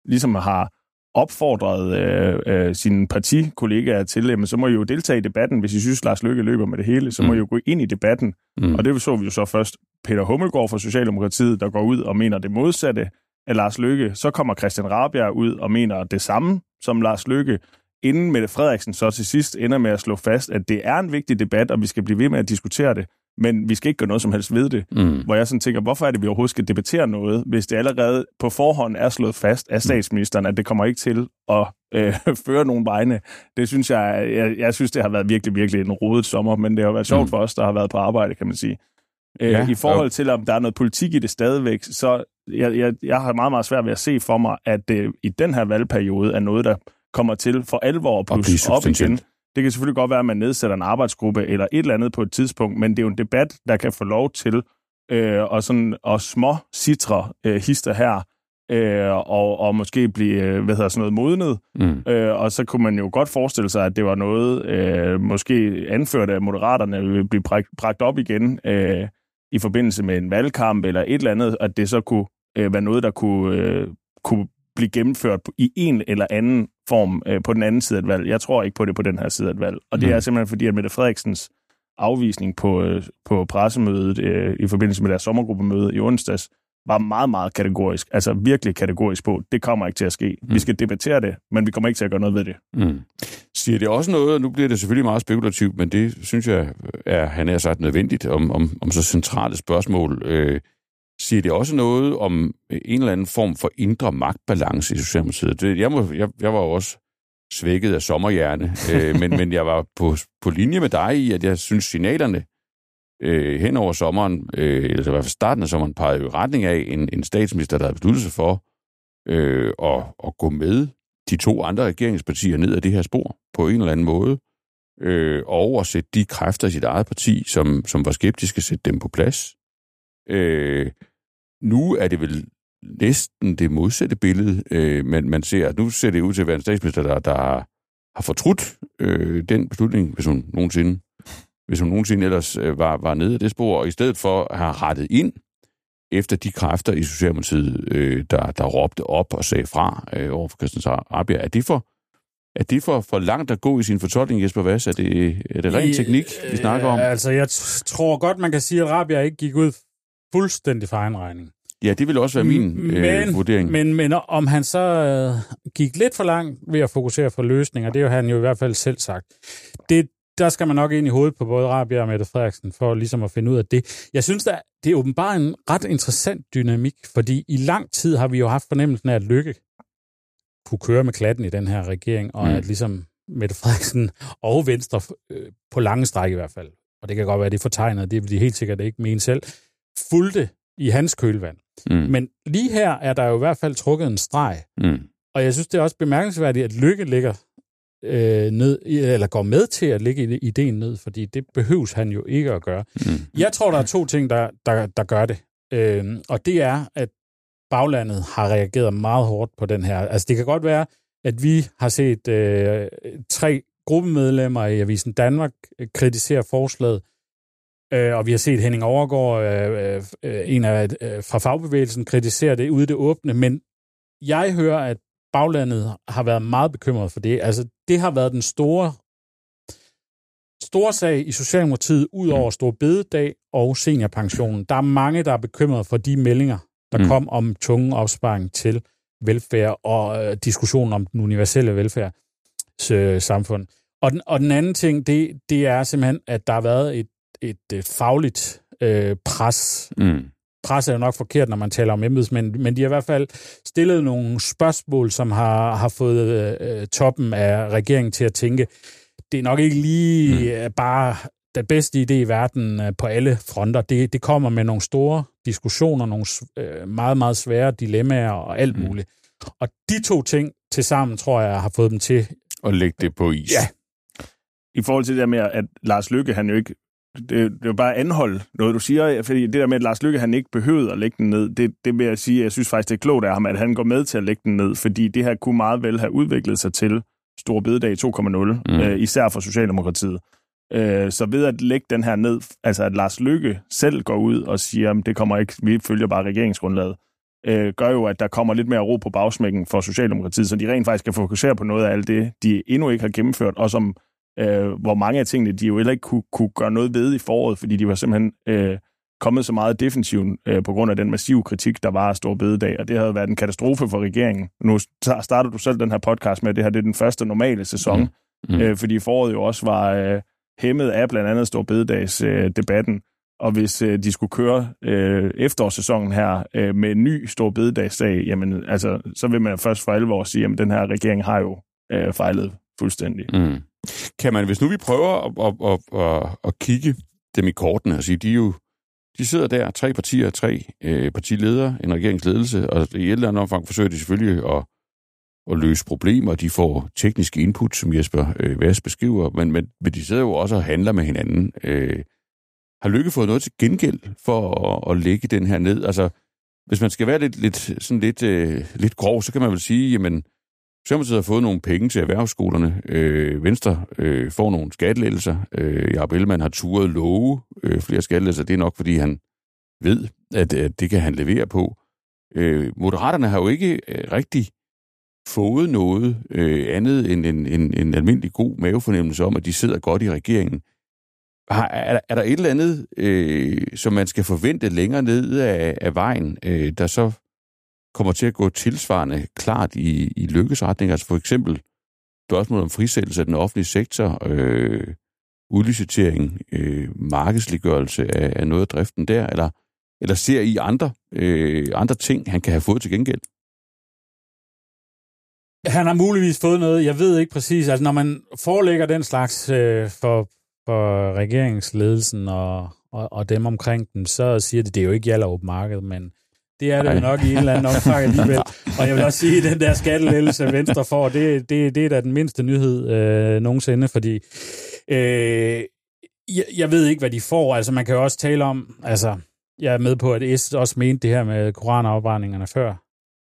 ligesom har opfordret øh, øh, sine partikollegaer til, jamen, så må I jo deltage i debatten, hvis I synes, Lars Løkke løber med det hele, så må Mm. I jo gå ind i debatten. Mm. Og det så vi jo så først Peter Hummelgaard fra Socialdemokratiet, der går ud og mener det modsatte af Lars Løkke. Så kommer Christian Rabia ud og mener det samme som Lars Løkke, inden Mette Frederiksen så til sidst ender med at slå fast, at det er en vigtig debat, og vi skal blive ved med at diskutere det, men vi skal ikke gøre noget som helst ved det. Mm. Hvor jeg sådan tænker, hvorfor er det, vi overhovedet skal debattere noget, hvis det allerede på forhånd er slået fast af statsministeren, at det kommer ikke til at øh, føre nogen vegne. Det synes jeg, jeg, jeg synes, det har været virkelig, virkelig en rodet sommer, men det har været sjovt Mm. for os, der har været på arbejde, kan man sige. Øh, Ja, I forhold til, om der er noget politik i det stadigvæk, så jeg, jeg, jeg har meget, meget svært ved at se for mig, at det i den her valgperiode er noget, der kommer til for alvor at blive op igen. Det kan selvfølgelig godt være, at man nedsætter en arbejdsgruppe eller et eller andet på et tidspunkt, men det er jo en debat, der kan få lov til øh, og sådan og små citre øh, hister her, øh, og, og måske blive øh, hvad hedder sådan noget modnet. Mm. Øh, og så kunne man jo godt forestille sig, at det var noget, øh, måske anført af moderaterne, vil blive bragt, bragt op igen øh, i forbindelse med en valgkamp eller et eller andet, at det så kunne øh, være noget, der kunne, øh, kunne blive gennemført i en eller anden form øh, på den anden side af et valg. Jeg tror ikke på det på den her side af et valg. Og det Mm. er simpelthen fordi, at Mette Frederiksens afvisning på, øh, på pressemødet øh, i forbindelse med deres sommergruppemøde i onsdags, var meget, meget kategorisk. Altså virkelig kategorisk på, det kommer ikke til at ske. Mm. Vi skal debattere det, men vi kommer ikke til at gøre noget ved det. Mm. Siger det også noget, og nu bliver det selvfølgelig meget spekulativt, men det synes jeg er, han er sagt nødvendigt om, om, om så centrale spørgsmål. Øh, siger det også noget om en eller anden form for indre magtbalance i Socialdemokratiet? Det, jeg, må, jeg, jeg var jo også svækket af sommerhjerne, øh, men, men jeg var på, på linje med dig i, at jeg synes signalerne øh, hen over sommeren, øh, eller i hvert fald starten af sommeren, pegede jo i retning af en, en statsminister, der havde besluttet sig for øh, at, at gå med de to andre regeringspartier ned ad det her spor på en eller anden måde, øh, og oversætte de kræfter i sit eget parti, som, som var skeptiske, sætte dem på plads. Øh, nu er det vel næsten det modsatte billede, øh, men man ser, nu ser det ud til at være en statsminister, der, der har, har fortrudt øh, den beslutning, hvis hun nogensinde, hvis hun nogensinde ellers øh, var, var nede af det spor, og i stedet for have rettet ind efter de kræfter i Socialdemokratiet, øh, der, der råbte op og sagde fra øh, over for Christian Rabia. Er det for, er det for, for langt at gå i sin fortolkning, Jesper Vass? Er det, er det ren I- teknik, vi snakker om? Øh, Altså, jeg tror godt, man kan sige, at Rabia ikke gik ud fuldstændig for egen regning. Ja, det vil også være min øh, Men- vurdering. Men, men om han så øh, gik lidt for langt ved at fokusere på løsninger, det har han jo i hvert fald selv sagt. Det, der skal man nok ind i hovedet på både Rabia og Mette Frederiksen for ligesom at finde ud af det. Jeg synes, der, det er åbenbart en ret interessant dynamik, fordi i lang tid har vi jo haft fornemmelsen af, at Lykke kunne køre med klatten i den her regering, og Mm. at ligesom Mette Frederiksen og Venstre, øh, på lange stræk i hvert fald, og det kan godt være, det er fortegnet, det vil de helt sikkert ikke mene selv, fulgte i hans kølvand. Mm. Men lige her er der jo i hvert fald trukket en streg. Mm. Og jeg synes, det er også bemærkelsesværdigt, at Lykke ligger øh, ned, eller går med til at lægge ideen ned, fordi det behøves han jo ikke at gøre. Mm. Jeg tror, der er to ting, der, der, der gør det. Øh, og det er, at baglandet har reageret meget hårdt på den her. Altså det kan godt være, at vi har set øh, tre gruppemedlemmer i Avisen Danmark kritisere forslaget, øh, og vi har set Henning Overgaard, øh, øh, en af øh, fra fagbevægelsen, kritisere det ude i det åbne, men jeg hører, at baglandet har været meget bekymret for det. Altså, det har været den store, store sag i Socialdemokratiet, ud over Stor Bededag og seniorpensionen. Der er mange, der er bekymret for de meldinger, der mm. kom om tunge opsparing til velfærd og øh, diskussionen om den universelle velfærdssamfund. Og den, og den anden ting, det, det er simpelthen, at der har været et, et, et fagligt øh, pres mm pres er jo nok forkert, når man taler om embedsmænd, men de har i hvert fald stillet nogle spørgsmål, som har, har fået øh, toppen af regeringen til at tænke, det er nok ikke lige mm. bare den bedste idé i verden øh, på alle fronter. Det, det kommer med nogle store diskussioner, nogle øh, meget, meget svære dilemmaer og alt mm. muligt. Og de to ting til sammen, tror jeg, har fået dem til... At lægge det på is. Ja. I forhold til det der med, at Lars Lykke, han jo ikke det, det er jo bare anhold noget, du siger, fordi det der med, at Lars Lykke han ikke behøvede at lægge den ned, det, det vil jeg sige, jeg synes faktisk, det er klogt af ham, at han går med til at lægge den ned, fordi det her kunne meget vel have udviklet sig til Stor Bededag 2.0, mm. øh, især for Socialdemokratiet. Øh, så ved at lægge den her ned, altså at Lars Lykke selv går ud og siger, at det kommer ikke, vi følger bare regeringsgrundlaget, øh, gør jo, at der kommer lidt mere ro på bagsmækken for Socialdemokratiet, så de rent faktisk kan fokusere på noget af alt det, de endnu ikke har gennemført, og som øh, hvor mange af tingene, de jo heller ikke kunne, kunne gøre noget ved i foråret, fordi de var simpelthen øh, kommet så meget defensivt øh, på grund af den massive kritik, der var af Stor Bededag, og det havde været en katastrofe for regeringen. Nu starter du selv den her podcast med, at det her det er den første normale sæson, mm. Mm. Øh, fordi foråret jo også var øh, hæmmet af blandt andet Stor Bededags øh, debatten, og hvis øh, de skulle køre øh, efterårssæsonen her øh, med en ny Stor Bededagsdag, jamen altså, så vil man først for alvor sige, at den her regering har jo øh, fejlet fuldstændig. Mm. Kan man, hvis nu vi prøver at, at, at, at, at kigge dem i kortene og sige, de jo de sidder der, tre partier, tre øh, partiledere, en regeringsledelse, og i et eller andet omfang forsøger de selvfølgelig at, at løse problemer. De får tekniske input, som Jesper øh, Værs beskriver, men, men, men de sidder jo også og handler med hinanden. Øh, har Lykke fået noget til gengæld for at, at lægge den her ned? Altså, hvis man skal være lidt, lidt, sådan lidt, øh, lidt grov, så kan man vel sige, jamen, Socialdemokratiet har fået nogle penge til erhvervsskolerne. Øh, Venstre øh, får nogle skattelettelser. Øh, Jacob Ellemann har turet love øh, flere skattelettelser. Det er nok, fordi han ved, at, at det kan han levere på. Øh, Moderaterne har jo ikke øh, rigtig fået noget øh, andet end en, en, en almindelig god mavefornemmelse om, at de sidder godt i regeringen. Har, er, er der et eller andet, øh, som man skal forvente længere ned af, af vejen, øh, der så kommer til at gå tilsvarende klart i, i lykkesretning. Altså for eksempel spørgsmålet om frisættelse af den offentlige sektor, øh, udlicitering, øh, markedsliggørelse af, af noget af driften der, eller, eller ser I andre, øh, andre ting, han kan have fået til gengæld? Han har muligvis fået noget, jeg ved ikke præcis. Altså når man forelægger den slags øh, for, for regeringsledelsen og, og, og dem omkring den, så siger det, det er jo ikke Jallerup Marked, men det er det jo nok i en eller anden omfang alligevel. Og jeg vil også sige, at den der skattelettelse, Venstre får, det, det, det er da den mindste nyhed øh, nogensinde, fordi øh, jeg, jeg ved ikke, hvad de får. Altså, man kan jo også tale om, altså, jeg er med på, at S også mente det her med koranafbrændingerne før.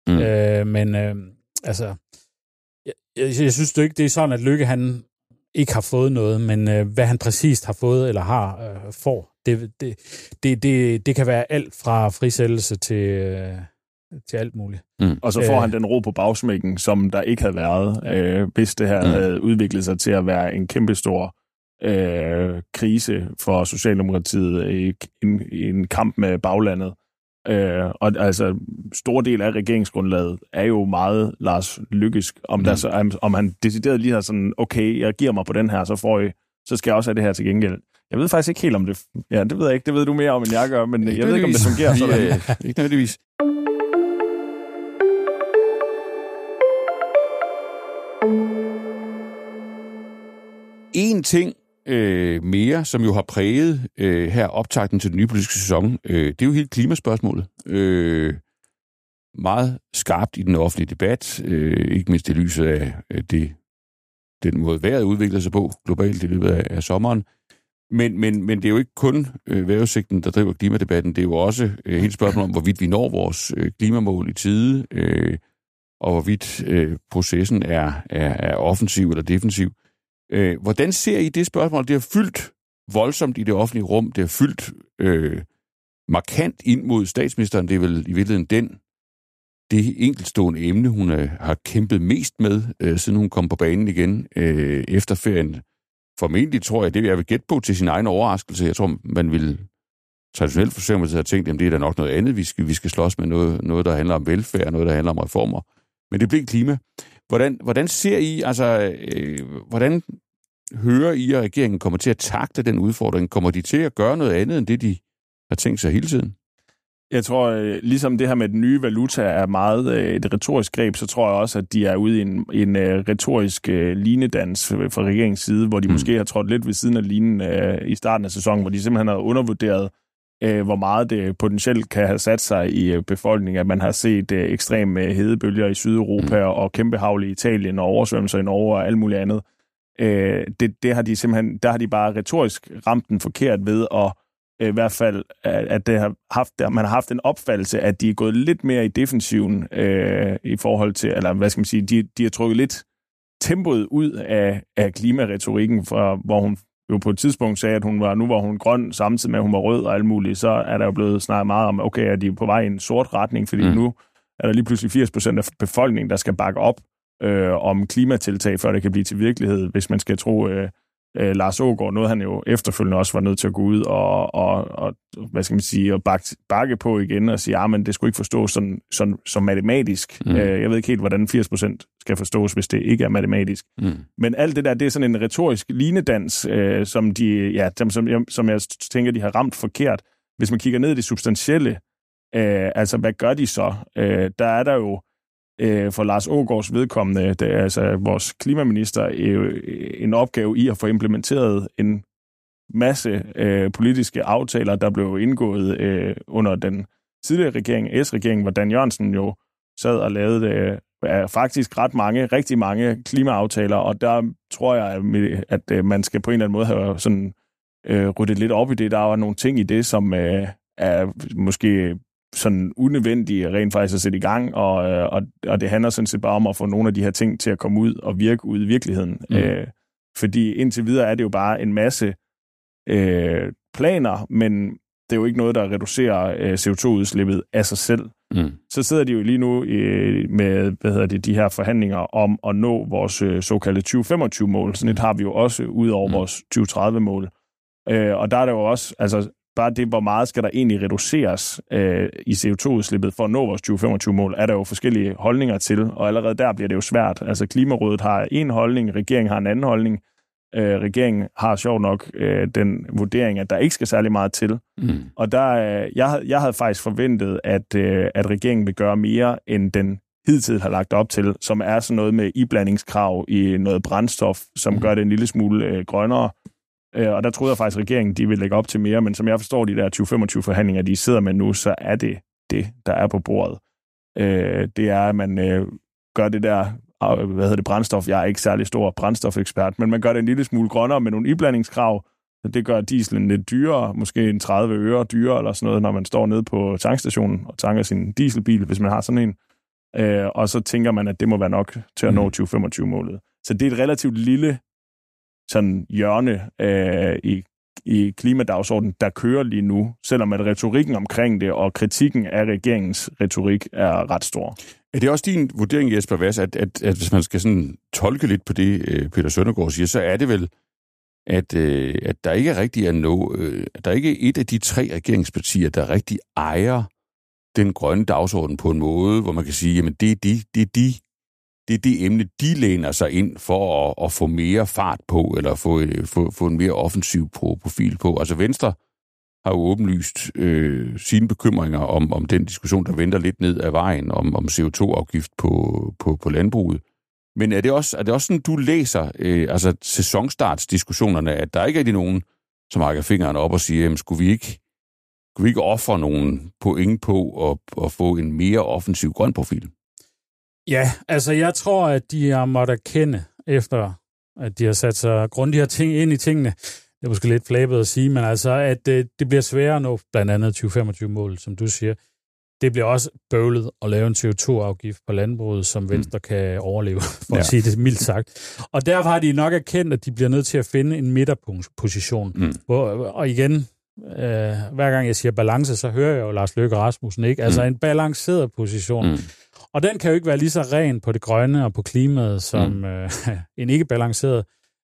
Mm. Øh, men øh, altså, jeg, jeg, jeg synes ikke, det er sådan, at Lykke han ikke har fået noget, men øh, hvad han præcist har fået eller har øh, får, det, det, det, det, det kan være alt fra frisættelse til, øh, til alt muligt. Mm. Og så får øh, han den ro på bagsmækken, som der ikke havde været, øh, hvis det her mm. havde udviklet sig til at være en kæmpestor øh, krise for Socialdemokratiet i en, i en kamp med baglandet. Øh, og altså, stor del af regeringsgrundlaget er jo meget Lars Lykkes. Om, mm. der så, om han decideret lige har sådan, okay, jeg giver mig på den her, så får I, så skal jeg også have det her til gengæld. Jeg ved faktisk ikke helt om det... Ja, det ved jeg ikke. Det ved du mere om, end jeg gør, men ikke jeg ved ikke, om det fungerer sådan. Ja, ikke nødvendigvis. En ting øh, mere, som jo har præget øh, her optakten til den nye politiske sæson, øh, det er jo helt klimaspørgsmålet. Øh, meget skarpt i den offentlige debat, øh, ikke mindst i lyset af det, den måde vejret udvikler sig på globalt i løbet af, af sommeren. Men, men, men det er jo ikke kun øh, vejrudsigten, der driver klimadebatten. Det er jo også øh, hele spørgsmålet om, hvorvidt vi når vores øh, klimamål i tide, øh, og hvorvidt øh, processen er, er, er offensiv eller defensiv. Øh, hvordan ser I det spørgsmål? Det har fyldt voldsomt i det offentlige rum. Det har fyldt øh, markant ind mod statsministeren. Det er vel i virkeligheden den, det enkeltstående emne, hun øh, har kæmpet mest med, øh, siden hun kom på banen igen øh, efter ferien. Formentlig tror jeg, det jeg vil gætte på til sin egen overraskelse. Jeg tror, man vil traditionelt for sig have tænkt, at det er da nok noget andet, vi skal, vi skal slås med. Noget, noget, der handler om velfærd, noget, der handler om reformer. Men det blev klima. Hvordan, hvordan ser I, altså, øh, hvordan hører I, at regeringen kommer til at takte den udfordring? Kommer de til at gøre noget andet, end det, de har tænkt sig hele tiden? Jeg tror, øh, ligesom det her med den nye valuta er meget øh, et retorisk greb, så tror jeg også, at de er ude i en, en øh, retorisk linedans fra regeringens side, hvor de mm. måske har trådt lidt ved siden af linen i starten af sæsonen, hvor de simpelthen har undervurderet, hvor meget det potentielt kan have sat sig i befolkningen, at man har set ekstreme hedebølger i Sydeuropa mm. og kæmpe havl i Italien og oversvømmelser i Norge og alt muligt andet. Det, det har de simpelthen, der har de bare retorisk ramt den forkert ved at i hvert fald, at det har haft, at man har haft en opfattelse, at de er gået lidt mere i defensiven øh, i forhold til, eller hvad skal man sige, de, de har trukket lidt tempoet ud af, af klimaretorikken, fra, hvor hun jo på et tidspunkt sagde, at hun var, nu var hun grøn, samtidig med, at hun var rød og alt muligt, så er der jo blevet snakket meget om, okay, er de på vej i en sort retning, fordi mm. nu er der lige pludselig 80 procent af befolkningen, der skal bakke op øh, om klimatiltag, før det kan blive til virkelighed, hvis man skal tro øh, øh, Lars Ågaard, noget han jo efterfølgende også var nødt til at gå ud og, og, og hvad skal man sige, og bakke, bakke på igen og sige, ja, ah, men det skulle ikke forstås sådan, sådan, som matematisk. Mm. Øh, jeg ved ikke helt, hvordan 80% skal forstås, hvis det ikke er matematisk. Mm. Men alt det der, det er sådan en retorisk linedans, øh, som, de, ja, som, som, jeg, som jeg tænker, de har ramt forkert. Hvis man kigger ned i det substantielle, øh, altså hvad gør de så? Øh, der er der jo øh, for Lars Ågårds vedkommende, det er altså vores klimaminister, øh, en opgave i at få implementeret en masse øh, politiske aftaler, der blev indgået øh, under den tidligere regering, S-regeringen, hvor Dan Jørgensen jo sad og lavede øh, faktisk ret mange, rigtig mange klimaaftaler, og der tror jeg, at, øh, man skal på en eller anden måde have sådan øh, ryddet lidt op i det. Der var nogle ting i det, som øh, er måske sådan unødvendige rent faktisk at sætte i gang, og, øh, og, og det handler sådan set bare om at få nogle af de her ting til at komme ud og virke ud i virkeligheden. Mm. Øh, fordi indtil videre er det jo bare en masse øh, planer, men det er jo ikke noget, der reducerer øh, CO2-udslippet af sig selv. Mm. Så sidder de jo lige nu øh, med hvad hedder det, de her forhandlinger om at nå vores øh, såkaldte 2025-mål. Sådan et har vi jo også ud over mm. vores 2030-mål. Øh, og der er det jo også, altså bare det, hvor meget skal der egentlig reduceres øh, i CO2-udslippet for at nå vores 2025-mål, er der jo forskellige holdninger til, og allerede der bliver det jo svært. Altså Klimarådet har en holdning, regeringen har en anden holdning. Øh, regeringen har sjov nok øh, den vurdering, at der ikke skal særlig meget til. Mm. Og der, øh, jeg, jeg havde faktisk forventet, at, øh, at regeringen vil gøre mere, end den hidtil har lagt op til, som er sådan noget med iblandingskrav i noget brændstof, som mm. gør det en lille smule øh, grønnere, Øh, og der troede jeg faktisk, at regeringen de vil lægge op til mere, men som jeg forstår de der 2025-forhandlinger, de sidder med nu, så er det det, der er på bordet. Øh, det er, at man øh, gør det der hvad hedder det, brændstof. Jeg er ikke særlig stor brændstofekspert, men man gør det en lille smule grønnere med nogle iblandingskrav. Det gør dieselen lidt dyrere, måske en 30 øre dyrere eller sådan noget, når man står nede på tankstationen og tanker sin dieselbil, hvis man har sådan en. Øh, og så tænker man, at det må være nok til at nå 2025-målet. Mm. Så det er et relativt lille sådan hjørne øh, i, i klimadagsordenen, der kører lige nu, selvom at retorikken omkring det og kritikken af regeringens retorik er ret stor. Er det også din vurdering, Jesper Vass, at, at, at hvis man skal sådan tolke lidt på det, øh, Peter Søndergaard siger, så er det vel, at, øh, at der ikke rigtig er nå, øh, der er ikke et af de tre regeringspartier, der rigtig ejer den grønne dagsorden på en måde, hvor man kan sige, jamen det er de, det er de det er det emne, de læner sig ind for at, at få mere fart på, eller få, øh, få, få en mere offensiv profil på. Altså Venstre har jo åbenlyst øh, sine bekymringer om, om den diskussion, der venter lidt ned ad vejen, om, om CO2-afgift på, på, på landbruget. Men er det også, er det også sådan, du læser øh, altså sæsonstartsdiskussionerne, at der ikke er nogen, som rækker fingeren op og siger, jamen, skulle vi ikke, skulle vi ikke ofre nogen point på at, at få en mere offensiv grøn profil? Ja, altså jeg tror, at de har måttet erkende, efter at de har sat sig grundigere ting ind i tingene, det er måske lidt flabet at sige, men altså, at øh, det bliver sværere at nå blandt andet 2025-mål, som du siger. Det bliver også bøvlet at lave en CO2-afgift på landbruget, som mm. Venstre mm. kan overleve, for ja. at sige det mildt sagt. Og derfor har de nok erkendt, at de bliver nødt til at finde en midterposition. Mm. Hvor, og igen, øh, hver gang jeg siger balance, så hører jeg jo Lars Løkke Rasmussen, ikke? Altså mm. en balanceret position. Mm. Og den kan jo ikke være lige så ren på det grønne og på klimaet som mm. øh, en ikke balanceret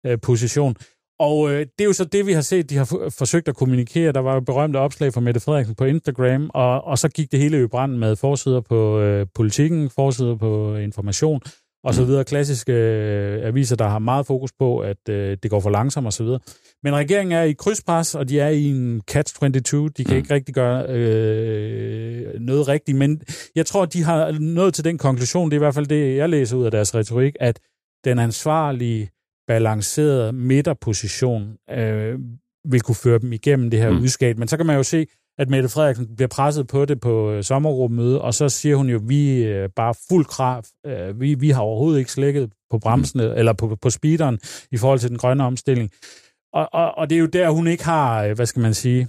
øh, position. Og øh, det er jo så det, vi har set, de har forsøgt at kommunikere. Der var jo berømte opslag fra Mette Frederiksen på Instagram, og, og så gik det hele i brand med forsider på øh, politikken, forsider på information, og så videre. Klassiske øh, aviser, der har meget fokus på, at øh, det går for langsomt og så videre. Men regeringen er i krydspres, og de er i en catch-22. De kan mm. ikke rigtig gøre øh, noget rigtigt, men jeg tror, de har nået til den konklusion, det er i hvert fald det, jeg læser ud af deres retorik, at den ansvarlige balanceret midterposition øh, vil kunne føre dem igennem det her mm. udskab. Men så kan man jo se, at Mette Frederiksen bliver presset på det på øh, sommergruppemøde, og så siger hun jo, at vi er bare fuld kraft. Øh, vi, vi har overhovedet ikke slækket på bremsene, mm. eller på, på speederen i forhold til den grønne omstilling. Og, og, og det er jo der, hun ikke har, øh, hvad skal man sige,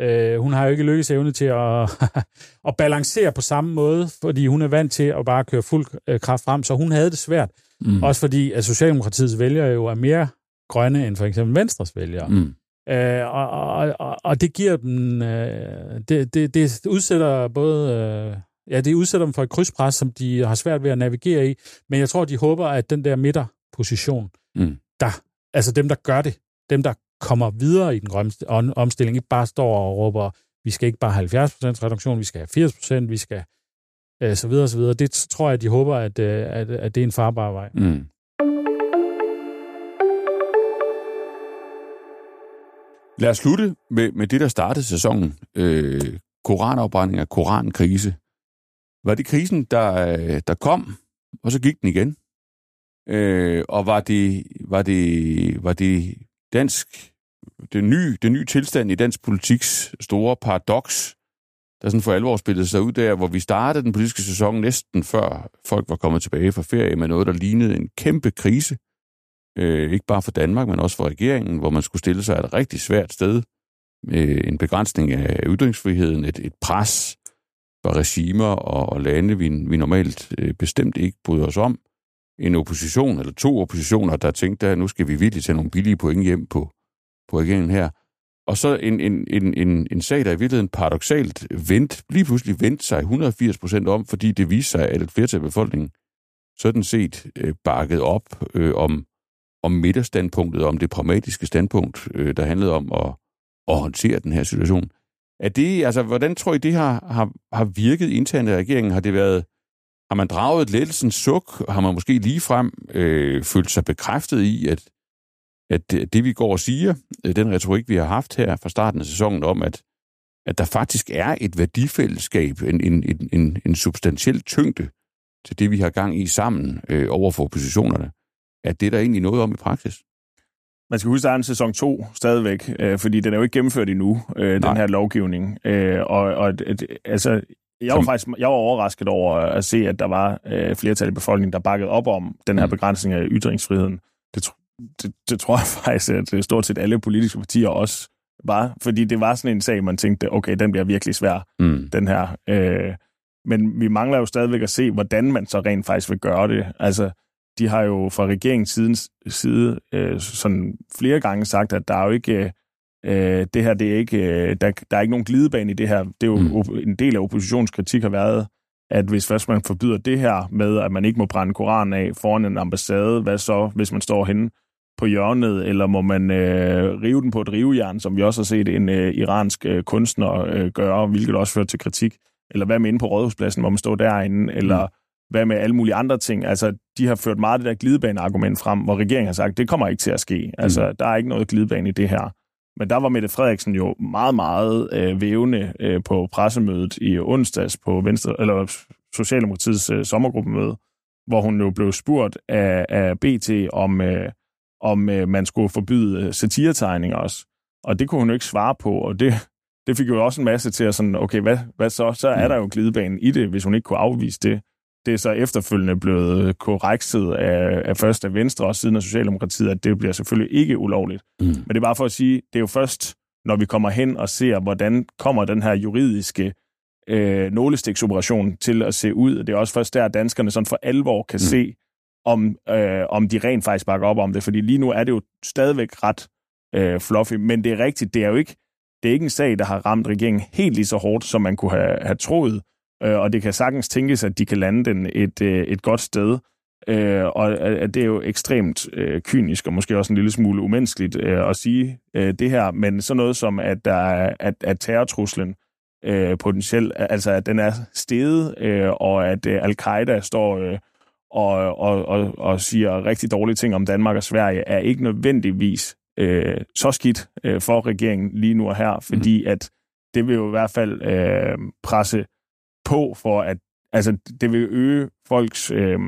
øh, hun har jo ikke lykkes evne til at, at balancere på samme måde, fordi hun er vant til at bare køre fuld øh, kraft frem, så hun havde det svært. Mm. Også fordi, at Socialdemokratiets vælgere jo er mere grønne end for eksempel Venstres vælgere. Mm. Øh, og, og, og, og det giver dem, øh, det, det, det udsætter både, øh, ja, det udsætter dem for et krydspres, som de har svært ved at navigere i, men jeg tror, de håber, at den der midterposition, mm. der, altså dem, der gør det, dem, der kommer videre i den grønne omstilling, ikke bare står og råber, vi skal ikke bare have 70% reduktion, vi skal have 80%, vi skal øh, så videre, så videre. Det tror jeg, de håber, at, øh, at, at det er en farbar vej. Mm. Lad os slutte med, med det, der startede sæsonen. Øh, koranafbrænding korankrise. Var det krisen, der, der kom, og så gik den igen? Øh, og var det, var det, var det dansk, det nye, det nye tilstand i dansk politiks store paradoks, der sådan for alvor spillede sig ud der, hvor vi startede den politiske sæson næsten før folk var kommet tilbage fra ferie med noget, der lignede en kæmpe krise. Øh, ikke bare for Danmark, men også for regeringen, hvor man skulle stille sig et rigtig svært sted med en begrænsning af ytringsfriheden, et, et pres fra regimer og, og lande, vi, vi normalt øh, bestemt ikke bryder os om. En opposition, eller to oppositioner, der tænkte, at nu skal vi virkelig tage nogle billige point hjem på, på regeringen her. Og så en, en, en, en, en sag, der i virkeligheden paradoxalt vendt, lige pludselig vendte sig 180 procent om, fordi det viste sig, at et flertal af befolkningen sådan set øh, bakket op øh, om, om midterstandpunktet, om det pragmatiske standpunkt, øh, der handlede om at, at håndtere den her situation. Er det, altså, hvordan tror I, det har, har, har virket internt i regeringen? Har det været, har man draget et lettelsens suk? Har man måske ligefrem øh, følt sig bekræftet i, at at det, vi går og siger, øh, den retorik, vi har haft her fra starten af sæsonen om, at, at der faktisk er et værdifællesskab, en, en, en, en substantiel tyngde til det, vi har gang i sammen øh, over for oppositionerne, at det er der egentlig noget om i praksis. Man skal huske, at der er en sæson 2 stadigvæk, øh, fordi den er jo ikke gennemført endnu, øh, den her lovgivning. Øh, og og et, altså, jeg var faktisk jeg var overrasket over at se, at der var øh, flertal i befolkningen, der bakkede op om den her mm. begrænsning af ytringsfriheden. Det, det, det tror jeg faktisk, at det stort set alle politiske partier også var, fordi det var sådan en sag, man tænkte, okay, den bliver virkelig svær, mm. den her. Øh, men vi mangler jo stadigvæk at se, hvordan man så rent faktisk vil gøre det. Altså, de har jo fra regeringens side, øh, sådan flere gange sagt, at der er jo ikke, øh, det her, det er ikke, øh, der, der er ikke nogen glidebane i det her. Det er jo mm. en del af oppositionskritik har været, at hvis først man forbyder det her med, at man ikke må brænde Koranen af foran en ambassade, hvad så, hvis man står henne på hjørnet, eller må man øh, rive den på et rivejern, som vi også har set en øh, iransk øh, kunstner øh, gøre, hvilket også fører til kritik? Eller hvad med inde på Rådhuspladsen, hvor man står derinde? Eller mm. hvad med alle mulige andre ting? Altså, de har ført meget det der glidebane-argument frem, hvor regeringen har sagt, det kommer ikke til at ske. Altså, mm. der er ikke noget glidebane i det her. Men der var Mette Frederiksen jo meget, meget øh, vævende øh, på pressemødet i onsdags på Venstre, eller Socialdemokratiets øh, sommergruppemøde, hvor hun jo blev spurgt af, af BT om, øh, om øh, man skulle forbyde øh, satiretegninger også. Og det kunne hun jo ikke svare på, og det, det fik jo også en masse til at sådan, okay, hvad, hvad så? Så er mm. der jo glidebanen i det, hvis hun ikke kunne afvise det. Det er så efterfølgende blevet korrekset af, af først af Venstre og siden af Socialdemokratiet, at det bliver selvfølgelig ikke ulovligt. Mm. Men det er bare for at sige, det er jo først, når vi kommer hen og ser, hvordan kommer den her juridiske øh, nålestiksoperation til at se ud. Det er også først der, at danskerne sådan for alvor kan mm. se, om, øh, om de rent faktisk bakker op om det. Fordi lige nu er det jo stadigvæk ret øh, fluffy, men det er rigtigt, det er jo ikke, det er ikke en sag, der har ramt regeringen helt lige så hårdt, som man kunne have, have troet. Øh, og det kan sagtens tænkes, at de kan lande den et, øh, et godt sted. Øh, og øh, det er jo ekstremt øh, kynisk, og måske også en lille smule umenneskeligt øh, at sige øh, det her, men sådan noget som, at, der er, at, at terrortruslen øh, potentielt, altså at den er steget, øh, og at øh, al-Qaida står øh, og, og, og, og siger rigtig dårlige ting om Danmark og Sverige, er ikke nødvendigvis øh, så skidt øh, for regeringen lige nu og her, fordi mm. at det vil jo i hvert fald øh, presse på for, at altså, det vil øge folks øh,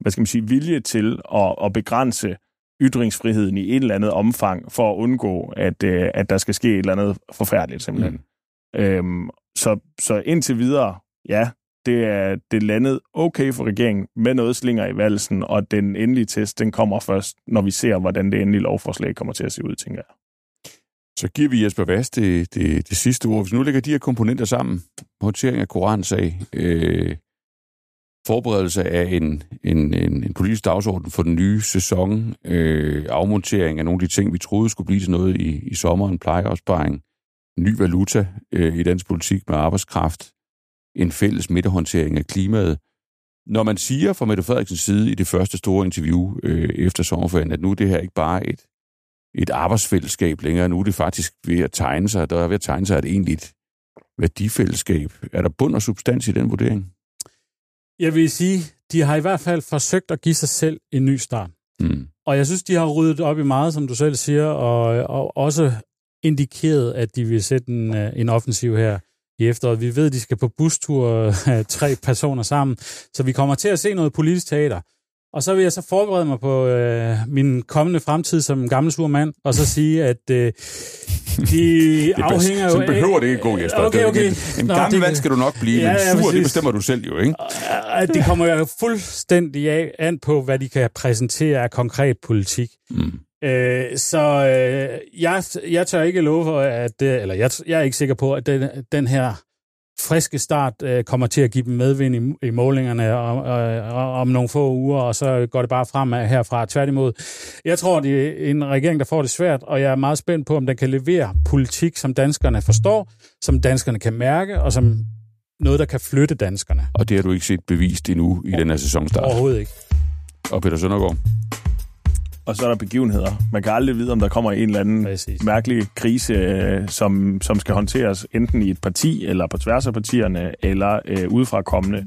hvad skal man sige, vilje til at, at begrænse ytringsfriheden i et eller andet omfang, for at undgå, at, øh, at der skal ske et eller andet forfærdeligt, simpelthen. Mm. Øhm, så, så indtil videre, ja, det er det landet okay for regeringen med noget slinger i valsen, og den endelige test, den kommer først, når vi ser, hvordan det endelige lovforslag kommer til at se ud, tænker jeg. Så giver vi Jesper Vast det, det, det sidste ord. Hvis nu lægger de her komponenter sammen, håndtering af koransag, øh, forberedelse af en, en, en, en politisk dagsorden for den nye sæson, øh, afmontering af nogle af de ting, vi troede skulle blive til noget i, i sommeren, plejeopsparing, ny valuta øh, i dansk politik med arbejdskraft, en fælles midterhåndtering af klimaet. Når man siger fra Mette Frederiksens side i det første store interview øh, efter sommerferien, at nu er det her ikke bare et, et arbejdsfællesskab længere, nu er det faktisk ved at tegne sig, der er ved at tegne sig et egentligt værdifællesskab. Er der bund og substans i den vurdering? Jeg vil sige, de har i hvert fald forsøgt at give sig selv en ny start. Mm. Og jeg synes, de har ryddet op i meget, som du selv siger, og, og også indikeret, at de vil sætte en, øh, en offensiv her i efteråret. Vi ved, at de skal på bustur tre personer sammen, så vi kommer til at se noget politisk teater. Og så vil jeg så forberede mig på øh, min kommende fremtid som gammel sur mand, og så sige, at øh, de afhænger jo af... behøver det ikke gå, Jesper. Okay, okay. En Nå, gammel mand skal du nok blive, ja, men sur, ja, det bestemmer du selv jo, ikke? Det kommer jo fuldstændig af, an på, hvad de kan præsentere af konkret politik. Mm. Øh, så øh, jeg, jeg tør ikke love for, at det, eller jeg, jeg er ikke sikker på, at den, den her friske start øh, kommer til at give dem medvind i, i målingerne om, øh, om nogle få uger, og så går det bare fremad herfra. Tværtimod, jeg tror, det er en regering, der får det svært, og jeg er meget spændt på, om den kan levere politik, som danskerne forstår, som danskerne kan mærke, og som noget, der kan flytte danskerne. Og det har du ikke set bevist endnu i den her sæsonstart? Overhovedet ikke. Og Peter Søndergaard? Og så er der begivenheder. Man kan aldrig vide, om der kommer en eller anden Præcis. mærkelig krise, øh, som, som skal håndteres enten i et parti, eller på tværs af partierne, eller øh, udefra kommende,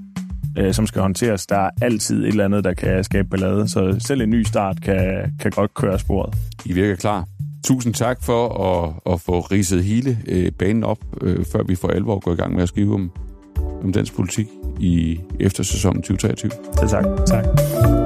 øh, som skal håndteres. Der er altid et eller andet, der kan skabe ballade, så selv en ny start kan, kan godt køre sporet. I virker klar. Tusind tak for at, at få ridset hele øh, banen op, øh, før vi for alvor går i gang med at skrive om, om dansk politik i eftersæsonen 2023. Det tak. Tak.